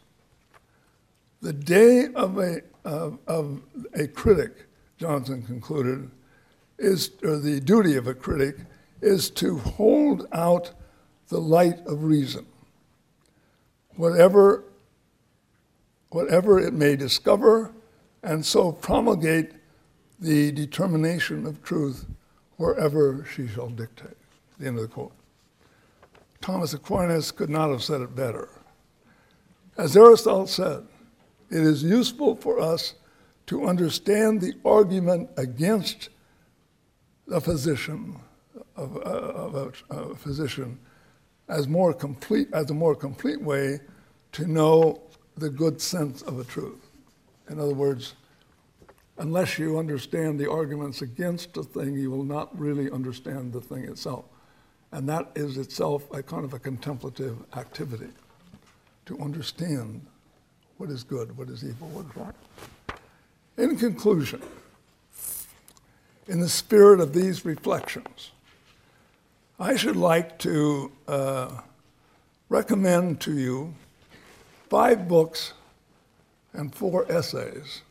The day of a, of, of a critic, Johnson concluded, is, or the duty of a critic is to hold out the light of reason. Whatever, whatever it may discover, and so promulgate the determination of truth wherever she shall dictate. The end of the quote. Thomas Aquinas could not have said it better. As Aristotle said, it is useful for us to understand the argument against a physician, of, uh, of a, a, physician, as more complete, as a more complete way to know the good sense of a truth. In other words, unless you understand the arguments against a thing, you will not really understand the thing itself. And that is itself a kind of a contemplative activity to understand what is good, what is evil, what is right. In conclusion, in the spirit of these reflections, I should like to uh, recommend to you five books and four essays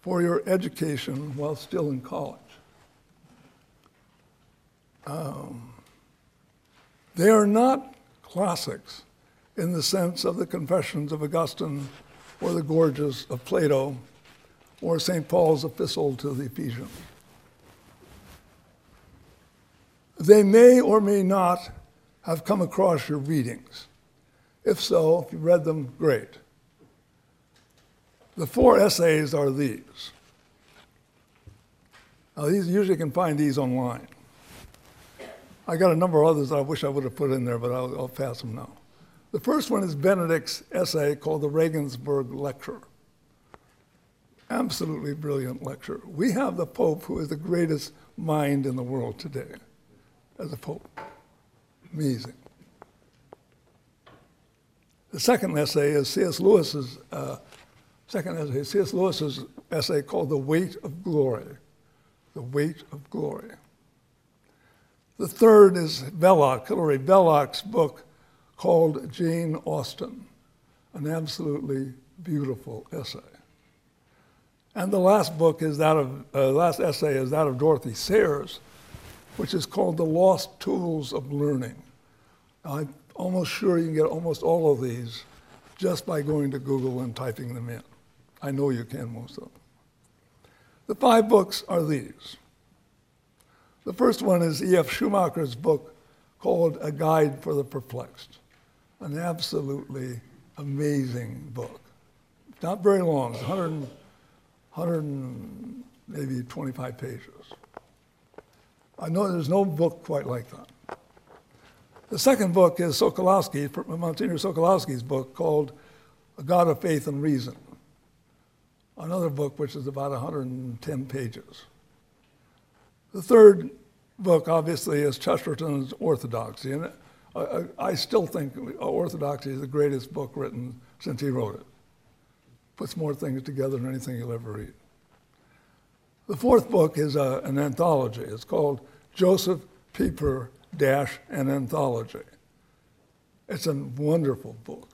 for your education while still in college. Um, they are not classics in the sense of the Confessions of Augustine or the Gorgias of Plato or St. Paul's epistle to the Ephesians. They may or may not have come across your readings. If so, if you read them, great. The four essays are these. Now, these usually can find these online. I got a number of others I wish I would have put in there, but I'll, I'll pass them now. The first one is Benedict's essay called the Regensburg Lecture. Absolutely brilliant lecture. We have the Pope who is the greatest mind in the world today as a Pope. Amazing. The second essay is C.S. Lewis's uh, second essay, C.S. Lewis's essay called "The Weight of Glory." The Weight of Glory. The third is Belloc, Hilary Belloc's book called Jane Austen, an absolutely beautiful essay. And the last book is that of, uh, last essay is that of Dorothy Sayers, which is called The Lost Tools of Learning. I'm almost sure you can get almost all of these just by going to Google and typing them in. I know you can most of them. The five books are these. The first one is E.F. Schumacher's book called A Guide for the Perplexed, an absolutely amazing book. Not very long, 100, 100 maybe 25 pages. I know there's no book quite like that. The second book is Sokolowski, Monsignor Sokolowski's book called A God of Faith and Reason. Another book which is about 110 pages. The third book, obviously, is Chesterton's Orthodoxy. And I, still think Orthodoxy is the greatest book written since he wrote it. Puts more things together than anything you'll ever read. The fourth book is a, an anthology. It's called Josef Pieper Dash an Anthology. It's a wonderful book.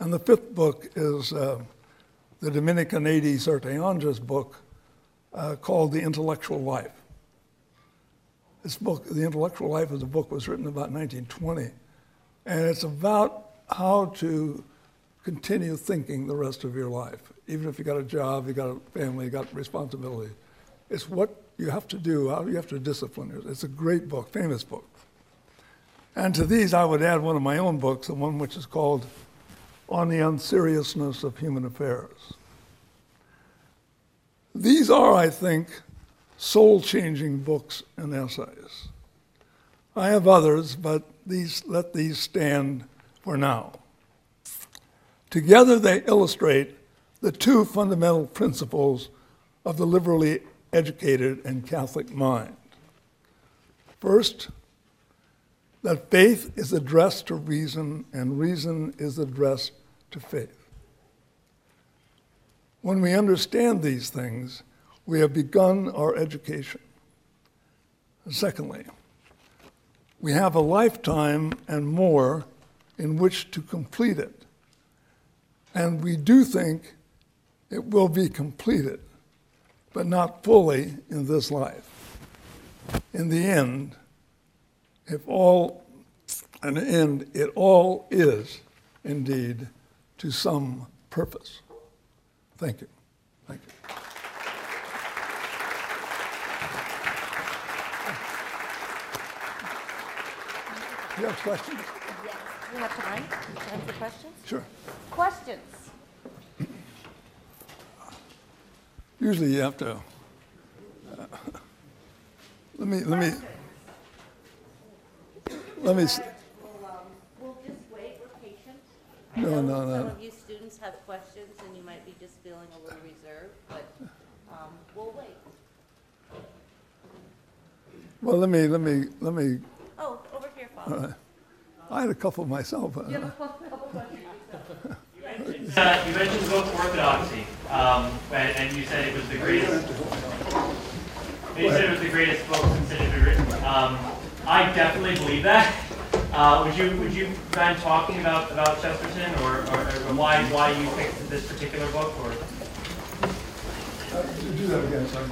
And the fifth book is uh, the Dominican A.D. Sertillanges's book uh, called The Intellectual Life. This book, The Intellectual Life, of the book was written about 1920, and it's about how to continue thinking the rest of your life. Even if you got a job, you got a family, you got responsibility. It's what you have to do, how you have to discipline yourself. It's a great book, famous book. And to these, I would add one of my own books, the one which is called On the Unseriousness of Human Affairs. These are, I think, soul changing books and essays. I have others, but these, let these stand for now. Together, they illustrate the two fundamental principles of the liberally educated and Catholic mind. First, that faith is addressed to reason and reason is addressed to faith. When we understand these things, we have begun our education. Secondly, we have a lifetime and more in which to complete it. And we do think it will be completed, but not fully in this life. In the end, if all, an end, it all is indeed to some purpose. Thank you. Thank you. Do you have questions? Yes. We have time? Time for questions? Sure. Questions? Usually you have to. uh, let me, let me, let me, s- We'll just wait, we're patient. No, no, Some no. of you students have questions and you might be just feeling a little reserved, but um, we'll wait. well, let me, let me, let me, Oh, over here, Father. I had a couple myself. uh, Uh, you mentioned the book Orthodoxy, um, and, and you said it was the greatest. And you said it was the greatest book since it had been written. Um, I definitely believe that. Uh, would you would you mind talking about about Chesterton or, or, or why why you picked this particular book or? Do that again, sorry.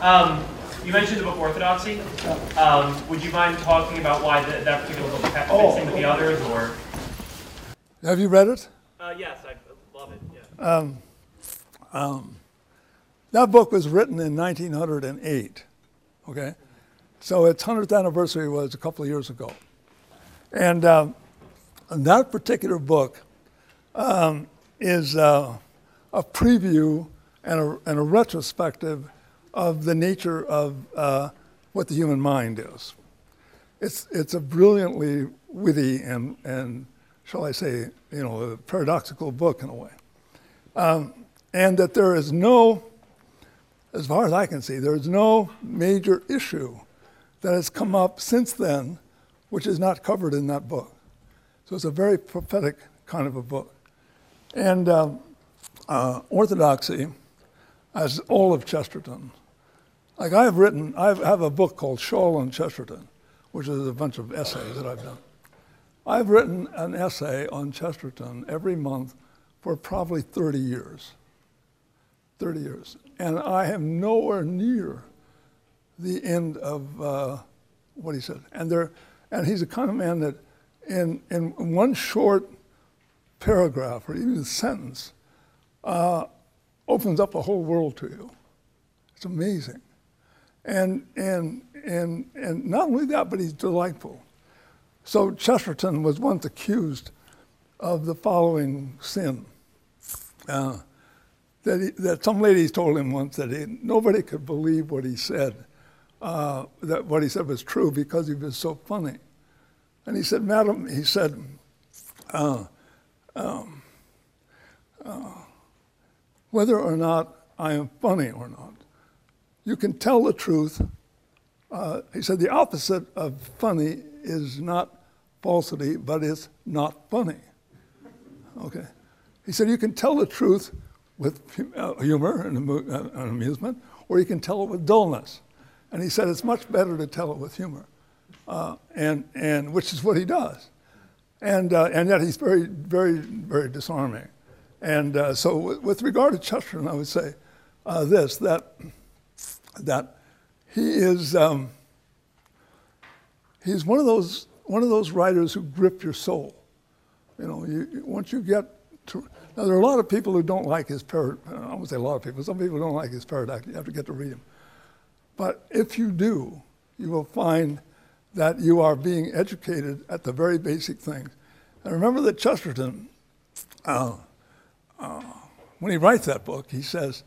Um, you mentioned the book Orthodoxy. Um, would you mind talking about why the, that particular book fits Oh, in with the others, or? Have you read it? Uh, yes, I love it. Yeah. That book was written in 1908, okay? So its 100th anniversary was a couple of years ago. And um, that particular book um, is uh, a preview and a, and a retrospective of the nature of uh, what the human mind is. It's, it's a brilliantly witty and, and, shall I say, you know, a paradoxical book in a way. Um, and that there is no as far as I can see, there's no major issue that has come up since then which is not covered in that book. So it's a very prophetic kind of a book. And um, uh, Orthodoxy, as all of Chesterton, like I have written, I have a book called Schall and Chesterton, which is a bunch of essays that I've done. I've written an essay on Chesterton every month for probably 30 years. 30 years. And I am nowhere near the end of uh, what he said. And, there, and he's the kind of man that, in, in one short paragraph or even a sentence, uh, opens up a whole world to you. It's amazing. And, and, and, and not only that, but he's delightful. So Chesterton was once accused of the following sin. Uh, that, he, that some ladies told him once that he, nobody could believe what he said, uh, that what he said was true because he was so funny. And he said, Madam, he said, uh, um, uh, whether or not I am funny or not, you can tell the truth. Uh, he said, the opposite of funny is not falsity, but it's not funny. Okay. He said, you can tell the truth with uh, humor uh, and amusement, or you can tell it with dullness. And he said it's much better to tell it with humor, uh, and, and which is what he does. And, uh, and yet he's very, very, very disarming. And uh, so, with, regard to Chesterton, I would say uh, this that, that he is um, he's one of, those, one of those writers who grip your soul. You know, you, once you get to, now, there are a lot of people who don't like his parad. I won't say a lot of people. Some people don't like his paradox. You have to get to read him. But if you do, you will find that you are being educated at the very basic things. And remember that Chesterton, uh, uh, when he writes that book, he says,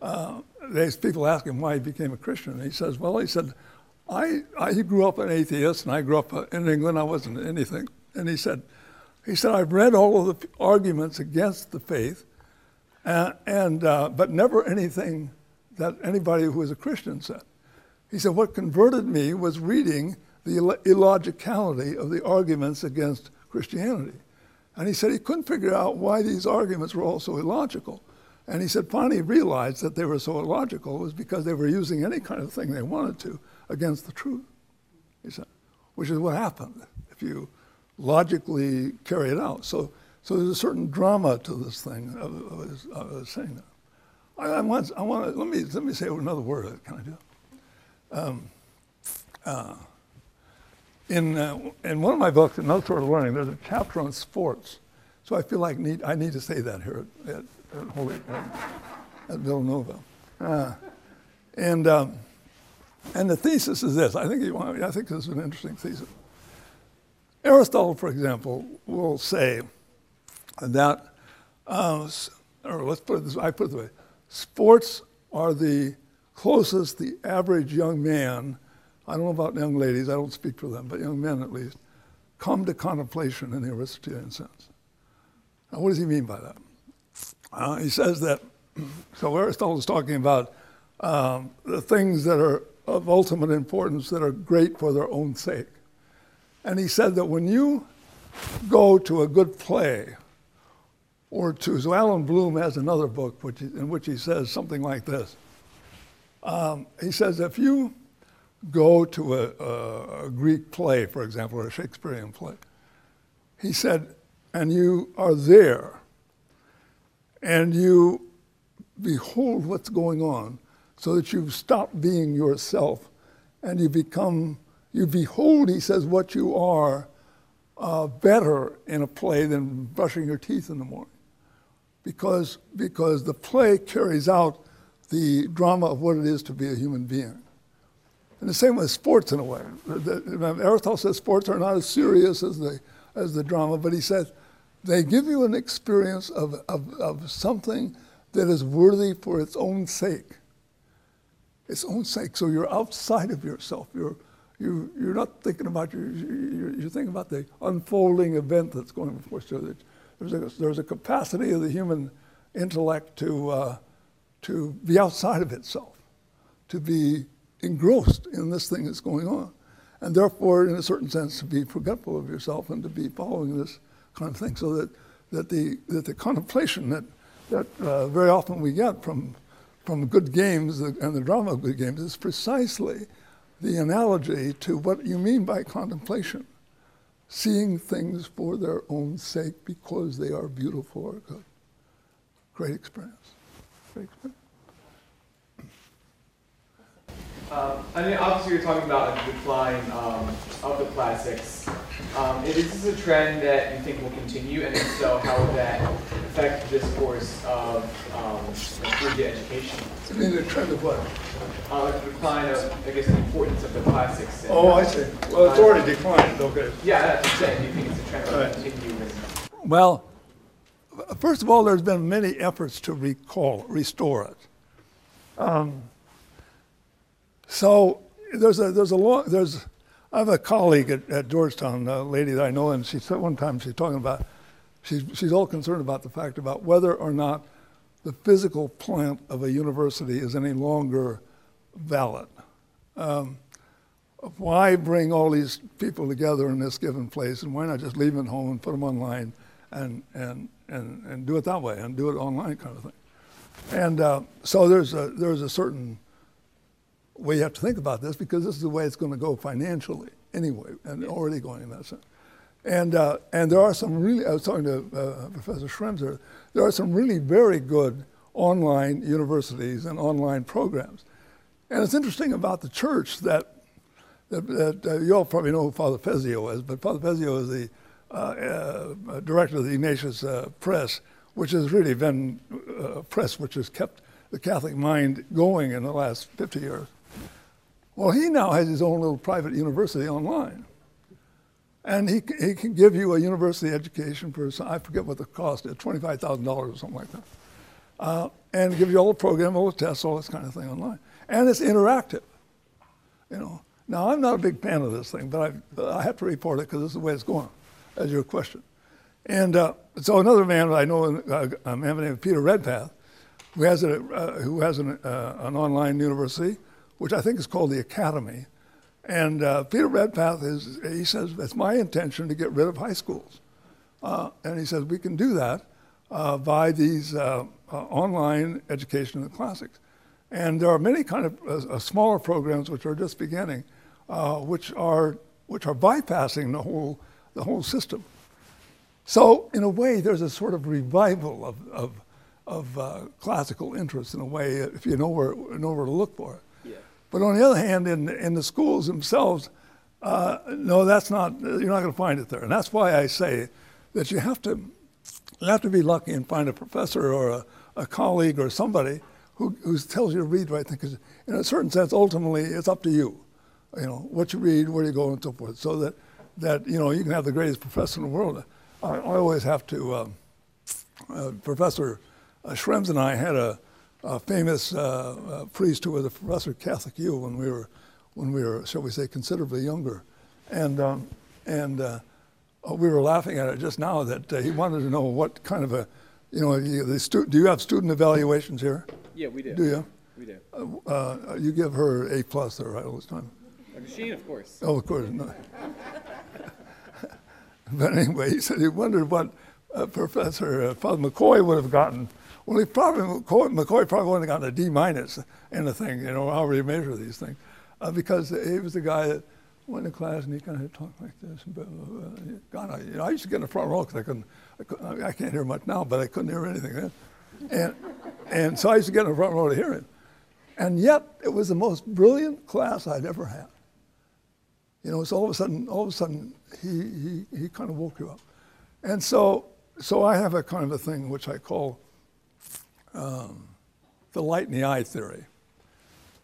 uh, there's people ask him why he became a Christian. And he says, well, he said, I, I he grew up an atheist, and I grew up in England. I wasn't anything. And he said, he said, I've read all of the arguments against the faith, uh, and, uh, but never anything that anybody who was a Christian said. He said, What converted me was reading the ill- illogicality of the arguments against Christianity. And he said he couldn't figure out why these arguments were all so illogical. And he said finally he realized that they were so illogical was because they were using any kind of thing they wanted to against the truth. He said, which is what happened if you logically carry it out. So, so there's a certain drama to this thing of, of, of saying that. I, I want, I want to, let me, let me say another word, can I do? Um, uh, in, uh, in one of my books, Another Sort of Learning, there's a chapter on sports. So I feel like need, I need to say that here at, at, at, Holy, at Villanova. Uh, and, um, and the thesis is this. I think, you want, I think this is an interesting thesis. Aristotle, for example, will say that, uh, or let's put it this I put it this way sports are the closest the average young man, I don't know about young ladies, I don't speak for them, but young men at least, come to contemplation in the Aristotelian sense. Now, what does he mean by that? Uh, he says that, so Aristotle is talking about um, the things that are of ultimate importance that are great for their own sake. And he said that when you go to a good play, or to, so Allan Bloom has another book which, in which he says something like this Um, he says if you go to a, a, a Greek play, for example, or a Shakespearean play, he said, and you are there, and you behold what's going on, so that you stop being yourself, and you become, you behold, he says, what you are uh, better in a play than brushing your teeth in the morning. Because, because the play carries out the drama of what it is to be a human being. And the same with sports in a way. Aristotle says sports are not as serious as the, as the drama, but he says they give you an experience of, of, of something that is worthy for its own sake. Its own sake. So you're outside of yourself. You're, you, you're not thinking about your, you're, you're thinking about the unfolding event that's going before. So There's a, there's a capacity of the human intellect to, uh, to be outside of itself, to be engrossed in this thing that's going on. And therefore, in a certain sense, to be forgetful of yourself and to be following this kind of thing. So that, that, the, that the contemplation that, that uh, very often we get from, from good games and the drama of good games is precisely the analogy to what you mean by contemplation seeing things for their own sake because they are beautiful or good. Great experience. Great experience. Um, I mean, obviously, you're talking about a decline um, of the classics. Um, is this a trend that you think will continue? And if so, how would that affect the discourse of um, collegiate education? I mean, the trend of what? Uh, the decline of, I guess, the importance of the classics. Oh, I see. Well, it's already declined, okay. Yeah, that's what I'm saying. Do you think it's a trend that Right. will continue? Well, first of all, there's been many efforts to recall, restore it. Um, so there's a there's a long there's I have a colleague at, at Georgetown, a lady that I know, and she said one time she's talking about she's she's all concerned about the fact about whether or not the physical plant of a university is any longer valid. Um, why bring all these people together in this given place, and why not just leave them at home and put them online, and and and, and do it that way, and do it online kind of thing. And uh, so there's a there's a certain way you have to think about this because this is the way it's going to go financially anyway, and already going in that sense. And uh, and there are some really I was talking to uh, Professor Schremser. There are some really very good online universities and online programs. And it's interesting about the church that that, that uh, you all probably know who Father Fessio is, but Father Fessio is the director of the Ignatius uh, Press, which has really been uh, a press which has kept the Catholic mind going in the last 50 years. Well, he now has his own little private university online. And he, he can give you a university education for, I forget what the cost is, $25,000 or something like that. Uh, and give you all the program, all the tests, all this kind of thing online. And it's interactive. You know, now I'm not a big fan of this thing, but I, I have to report it because this is the way it's going, as your question. And uh, so another man I know, uh, a man named Peter Redpath, who has, a, uh, who has an, uh, an online university, which I think is called the Academy. And uh, Peter Redpath is, he says, it's my intention to get rid of high schools. Uh, and he says, we can do that by these online education the classics. And there are many kind of smaller programs which are just beginning, which are which are bypassing the whole the whole system. So in a way, there's a sort of revival of of, of uh, classical interest in a way, if you know where know where to look for it. Yeah. But on the other hand, in in the schools themselves, uh, no, that's not. You're not going to find it there, and that's why I say that you have to you have to be lucky and find a professor or a, a colleague or somebody who, who tells you to read the right thing. Because in a certain sense, ultimately, it's up to you. You know what you read, where you go, and so forth. So that that you know you can have the greatest professor in the world. I, I always have to. Um, uh, professor uh, Schrems and I had a, a famous uh, uh, priest who was a professor at Catholic U when we were when we were, shall we say, considerably younger, and um, and. Uh, uh, we were laughing at it just now that uh, he wanted to know what kind of a, you know, you, the stu- do you have student evaluations here? Yeah, we do. Do you? We do. Uh, uh, you give her A plus there, right, all this time? Machine, of course. Oh, of course. No. but anyway, he said he wondered what uh, Professor uh, Father McCoy would have gotten Well, he probably McCoy, McCoy probably wouldn't have gotten a D minus in the thing, you know, however you measure these things, uh, because he was the guy that went to class and he kind of talked like this. God, I, you know, I used to get in the front row because I couldn't, I, couldn't, I can't hear much now, but I couldn't hear anything then. And, and so I used to get in the front row to hear him. And yet, it was the most brilliant class I'd ever had. You know, so all of a sudden, all of a sudden, he, he, he kind of woke you up. And so, so I have a kind of a thing which I call um, the light in the eye theory.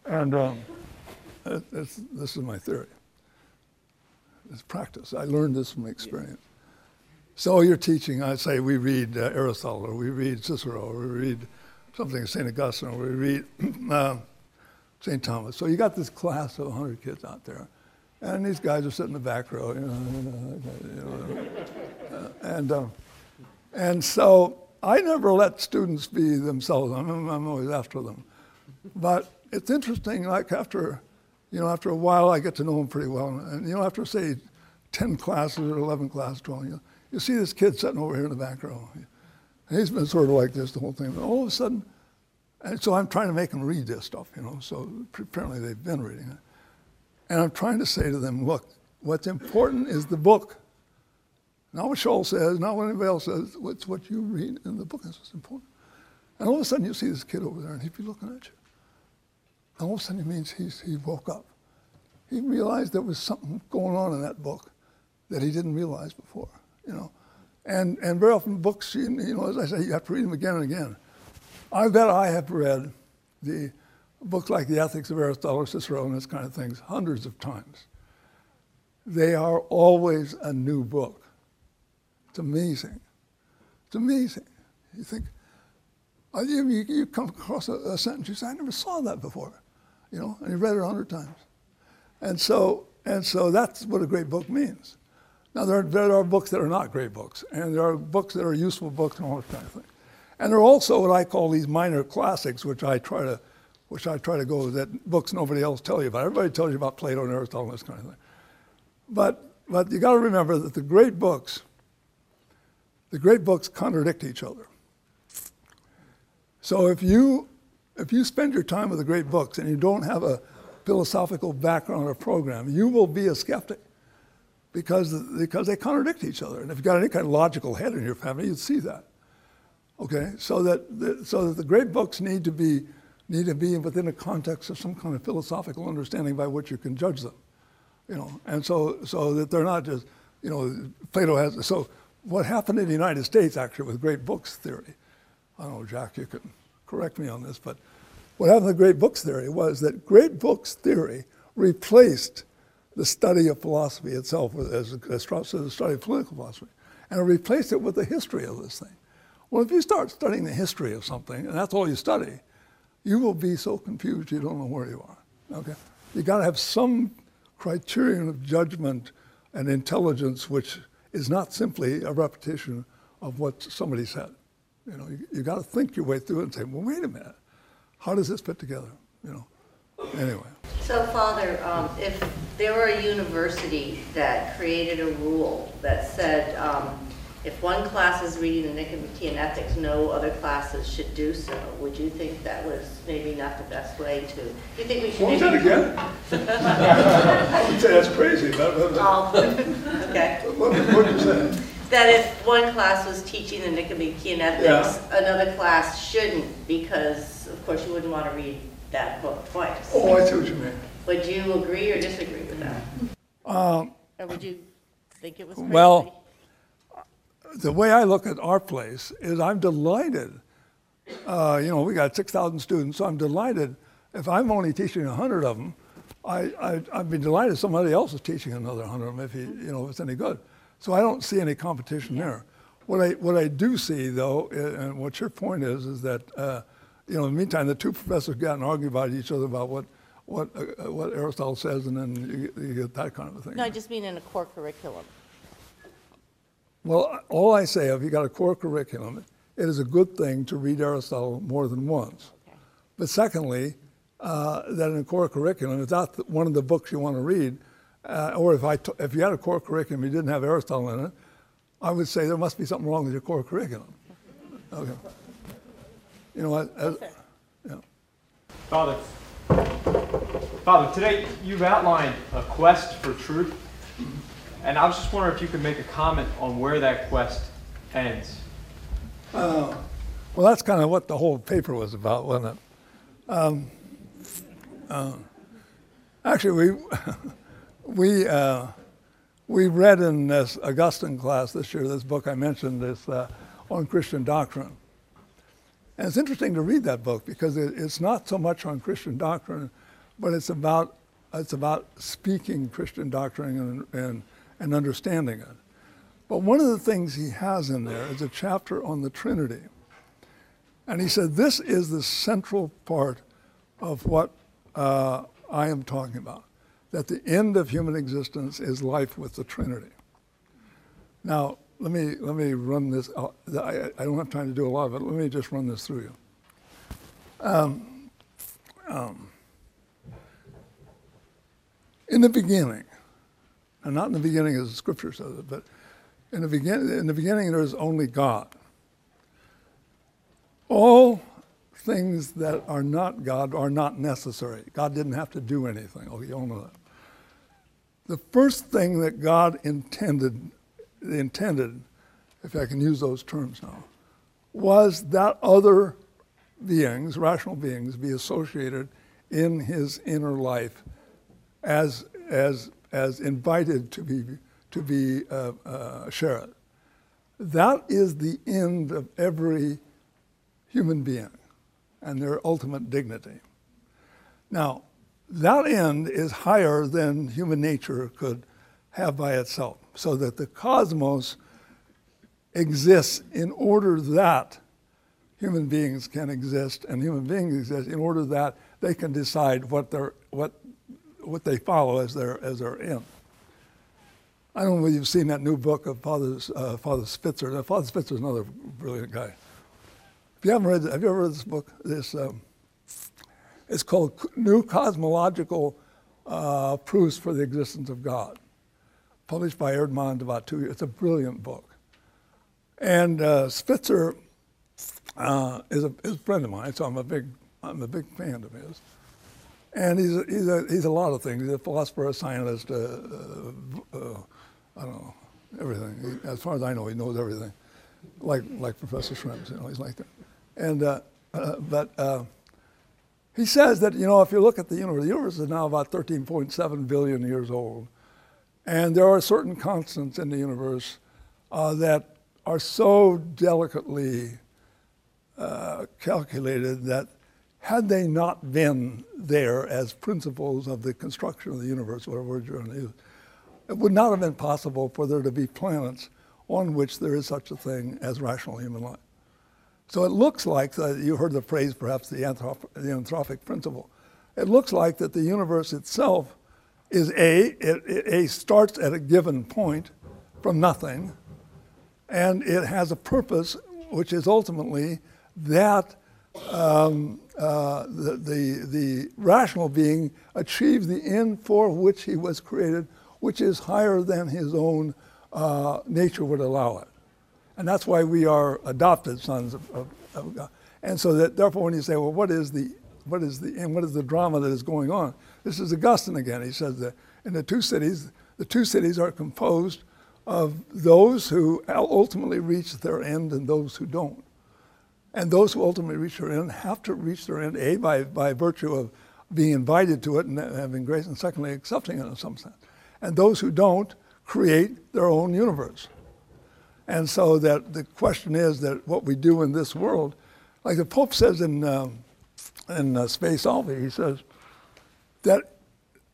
And um, this is my theory. It's practice. I learned this from experience. So you're teaching, I say we read uh, Aristotle, or we read Cicero, or we read something of St. Augustine, or we read uh, St. Thomas. So you got this class of 100 kids out there, and these guys are sitting in the back row, you know, you know, uh, and, um, and so I never let students be themselves. I'm, I'm always after them. But it's interesting, like after, you know, after a while, I get to know them pretty well. And, you know, after, say, 10 classes or 11 classes, 12, you, you see this kid sitting over here in the back row. And he's been sort of like this the whole thing. But all of a sudden, and so I'm trying to make them read this stuff, you know. So apparently they've been reading it. And I'm trying to say to them, look, what's important is the book. Not what Schall says, not what anybody else says. It's what you read in the book. That's what's important. And all of a sudden you see this kid over there and he'd be looking at you. And all of a sudden it means he's, he woke up. He realized there was something going on in that book that he didn't realize before, you know. And, and very often books, you, you know, as I say, you have to read them again and again. I bet I have read the books like The Ethics of Aristotle, Cicero, and this kind of things hundreds of times. They are always a new book. It's amazing. It's amazing. You think, uh, you, you, come across a, a sentence, you say, I never saw that before, you know, and you read it a hundred times. And so, and so that's what a great book means. Now, there are, there are books that are not great books, and there are books that are useful books and all that kind of thing. And there are also what I call these minor classics, which I try to, which I try to go with that books nobody else tell you about. Everybody tells you about Plato and Aristotle and this kind of thing. But, but you got to remember that the great books, the great books contradict each other. So if you, if you spend your time with the great books and you don't have a philosophical background or program, you will be a skeptic because, because they contradict each other. And if you've got any kind of logical head in your family, you'd see that. Okay, so that, the, so that the great books need to be need to be within the context of some kind of philosophical understanding by which you can judge them, you know, and so so that they're not just, you know, Plato has. So what happened in the United States actually with great books theory, I don't know, Jack, you can correct me on this, but what happened with great books theory was that great books theory replaced the study of philosophy itself as, as the study of political philosophy, and it replaced it with the history of this thing. Well, if you start studying the history of something, and that's all you study, you will be so confused you don't know where you are. Okay? You got to have some criterion of judgment and intelligence which is not simply a repetition of what somebody said. You know, you, you got to think your way through it and say, well, wait a minute, how does this fit together? You know. Anyway. So, Father, um, if there were a university that created a rule that said um, if one class is reading the Nicomachean Ethics, no other classes should do so, would you think that was maybe not the best way to? Do you think we should? What was that again? I would say that's crazy. Oh, okay. what, what did you say? That if one class was teaching the Nicomachean Ethics, another class shouldn't, because of course you wouldn't want to read that book twice. Oh, I see what you mean. Would you agree or disagree with that? Uh, or would you think it was crazy? Well, the way I look at our place is I'm delighted. Uh, you know, we got 6,000 students, so I'm delighted. If I'm only teaching 100 of them, I, I, I'd be delighted somebody else is teaching another 100 of them if, he, you know, if it's any good. So I don't see any competition there. What I, what I do see, though, and what your point is, is that, uh, you know, in the meantime, the two professors got and argue about each other about what, what, uh, what Aristotle says, and then you, get- you get that kind of a thing. No, I just mean in a core curriculum. Well, all I say, if you got a core curriculum, it is a good thing to read Aristotle more than once. Okay. But secondly, uh, that in a core curriculum, if that's one of the books you want to read, uh, or if, I t- if you had a core curriculum and you didn't have Aristotle in it, I would say there must be something wrong with your core curriculum. Okay. you know, as, yeah. Father, Father, today you've outlined a quest for truth, and I was just wondering if you could make a comment on where that quest ends. Well, that's kind of what the whole paper was about, wasn't it? Um, uh, actually, we we uh, we read in this Augustine class this year this book I mentioned, this uh, on Christian doctrine, and it's interesting to read that book because it, it's not so much on Christian doctrine, but it's about it's about speaking Christian doctrine and and, and understanding it. But one of the things he has in there is a chapter on the Trinity. And he said, This is the central part of what uh, I am talking about that the end of human existence is life with the Trinity. Now, let me, let me run this. uh, I, I don't have time to do a lot of it. Let me just run this through you. Um, um, in the beginning, and not in the beginning as the scripture says it, but in the, begin, in the beginning there is only God. All things that are not God are not necessary. God didn't have to do anything. Oh, you all know that. The first thing that God intended, intended, if I can use those terms now, was that other beings, rational beings, be associated in his inner life as, as, as invited to be, to be uh, uh, it. That is the end of every human being and their ultimate dignity. Now, that end is higher than human nature could have by itself, so that the cosmos exists in order that human beings can exist and human beings exist in order that they can decide what, their, what, what they follow as their, as their end. I don't know whether you've seen that new book of Father, uh, Father Spitzer. Now, Father Spitzer is another brilliant guy. If you haven't read, have you ever read this book? This, um, it's called New Cosmological uh, Proofs for the Existence of God, published by Eerdmans about two years. It's a brilliant book. And uh, Spitzer uh, is, a, is a friend of mine, so I'm a big, I'm a big fan of his. And he's a, he's a, he's a lot of things. He's a philosopher, a scientist, uh, uh, uh, I don't know, everything. He, as far as I know, he knows everything, like, like Professor Schrems, you know, he's like that. And, uh, uh, but uh, he says that, you know, if you look at the universe, the universe is now about 13.7 billion years old. And there are certain constants in the universe that are so delicately calculated that had they not been there as principles of the construction of the universe, whatever word you're going to use, it would not have been possible for there to be planets on which there is such a thing as rational human life. So it looks like, uh, you heard the phrase perhaps the, the anthropic principle. It looks like that the universe itself is A, it, it, A starts at a given point from nothing, and it has a purpose which is ultimately that um, uh, the, the, the rational being achieve the end for which he was created, which is higher than his own uh, nature would allow it. And that's why we are adopted sons of, of, of God. And so that therefore when you say, well, what is the what is the and what is the drama that is going on? This is Augustine again. He says that in the two cities, the two cities are composed of those who ultimately reach their end and those who don't. And those who ultimately reach their end have to reach their end, A, by, by virtue of being invited to it and having grace, and secondly, accepting it in some sense. And those who don't create their own universe. And so that the question is that what we do in this world, like the Pope says in, um, in uh, Spe Salvi, he says that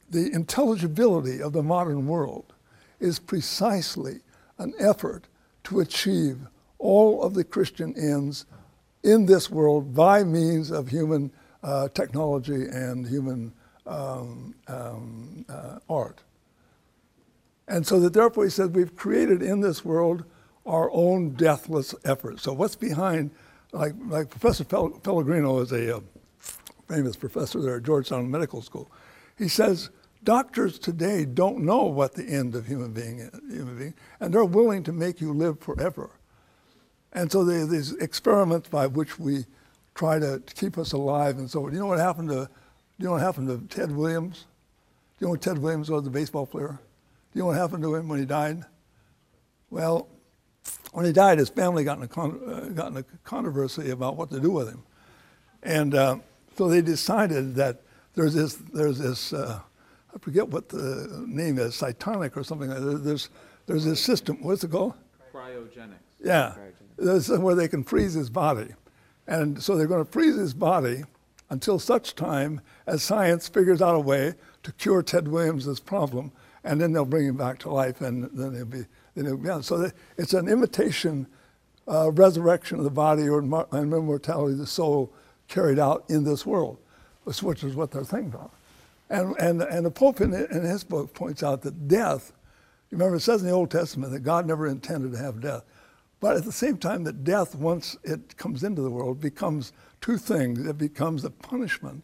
the intelligibility of the modern world is precisely an effort to achieve all of the Christian ends in this world by means of human uh, technology and human um, um, uh, art. And so that therefore he says we've created in this world our own deathless effort. So what's behind, like, like Professor Pel- Pellegrino is a uh, famous professor there at Georgetown Medical School. He says doctors today don't know what the end of human being is, human being, and they're willing to make you live forever. And so there are these experiments by which we try to keep us alive and so on. You know what happened to, you know what happened to Ted Williams? Do you know what Ted Williams was, the baseball player? Do you know what happened to him when he died? Well, when he died, his family got in a, con- uh, got in a controversy about what to do with him. And uh, so they decided that there's this, there's this uh, I forget what the name is, cytonic or something like that. There's, there's this system, what's it called? Cryogenics. Yeah, this is where they can freeze his body. And so they're going to freeze his body until such time as science figures out a way to cure Ted Williams' problem, and then they'll bring him back to life, and then he'll be, then he'll be on. So it's an imitation uh, resurrection of the body or and immortality of the soul carried out in this world, which is what they're thinking about. And, and, and the Pope in, in his book points out that death, remember it says in the Old Testament that God never intended to have death. But at the same time that death, once it comes into the world, becomes two things. It becomes a punishment,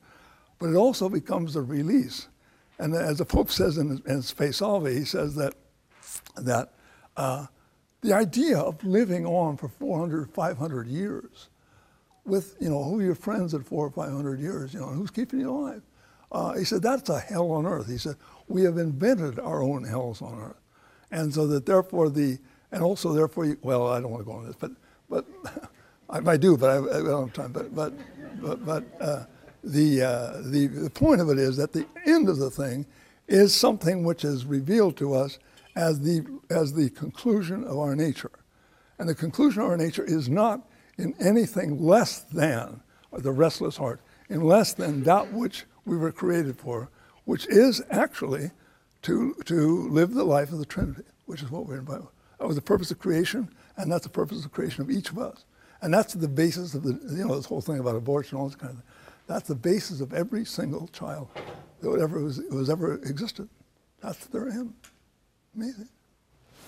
but it also becomes a release. And as the Pope says in his, in Salvi, he says that, that uh, the idea of living on for 400, 500 years with, you know, who are your friends at four or 500 years, you know, who's keeping you alive? Uh, he said, that's a hell on earth. He said, we have invented our own hells on earth. And so that therefore the, and also therefore, you, well, I don't want to go on this, but, but I do, but I, I don't have time. But, but, but, but uh, the, uh, the, the point of it is that the end of the thing is something which is revealed to us as the, as the conclusion of our nature. And the conclusion of our nature is not in anything less than the restless heart, in less than that which we were created for, which is actually to, to live the life of the Trinity, which is what we're invited. Was the purpose of creation, and that's the purpose of creation of each of us. And that's the basis of the, you know, this whole thing about abortion, all this kind of thing. That's the basis of every single child that ever, was, was ever existed. That's their end. Amazing.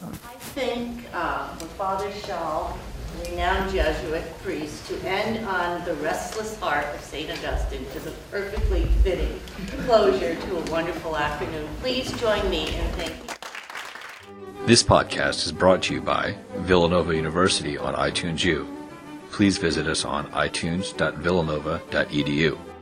I think uh, Father Schall, renowned Jesuit priest, to end on the restless heart of St. Augustine is a perfectly fitting closure to a wonderful afternoon. Please join me in thanking This podcast is brought to you by Villanova University on iTunes U. Please visit us on itunes.villanova.edu.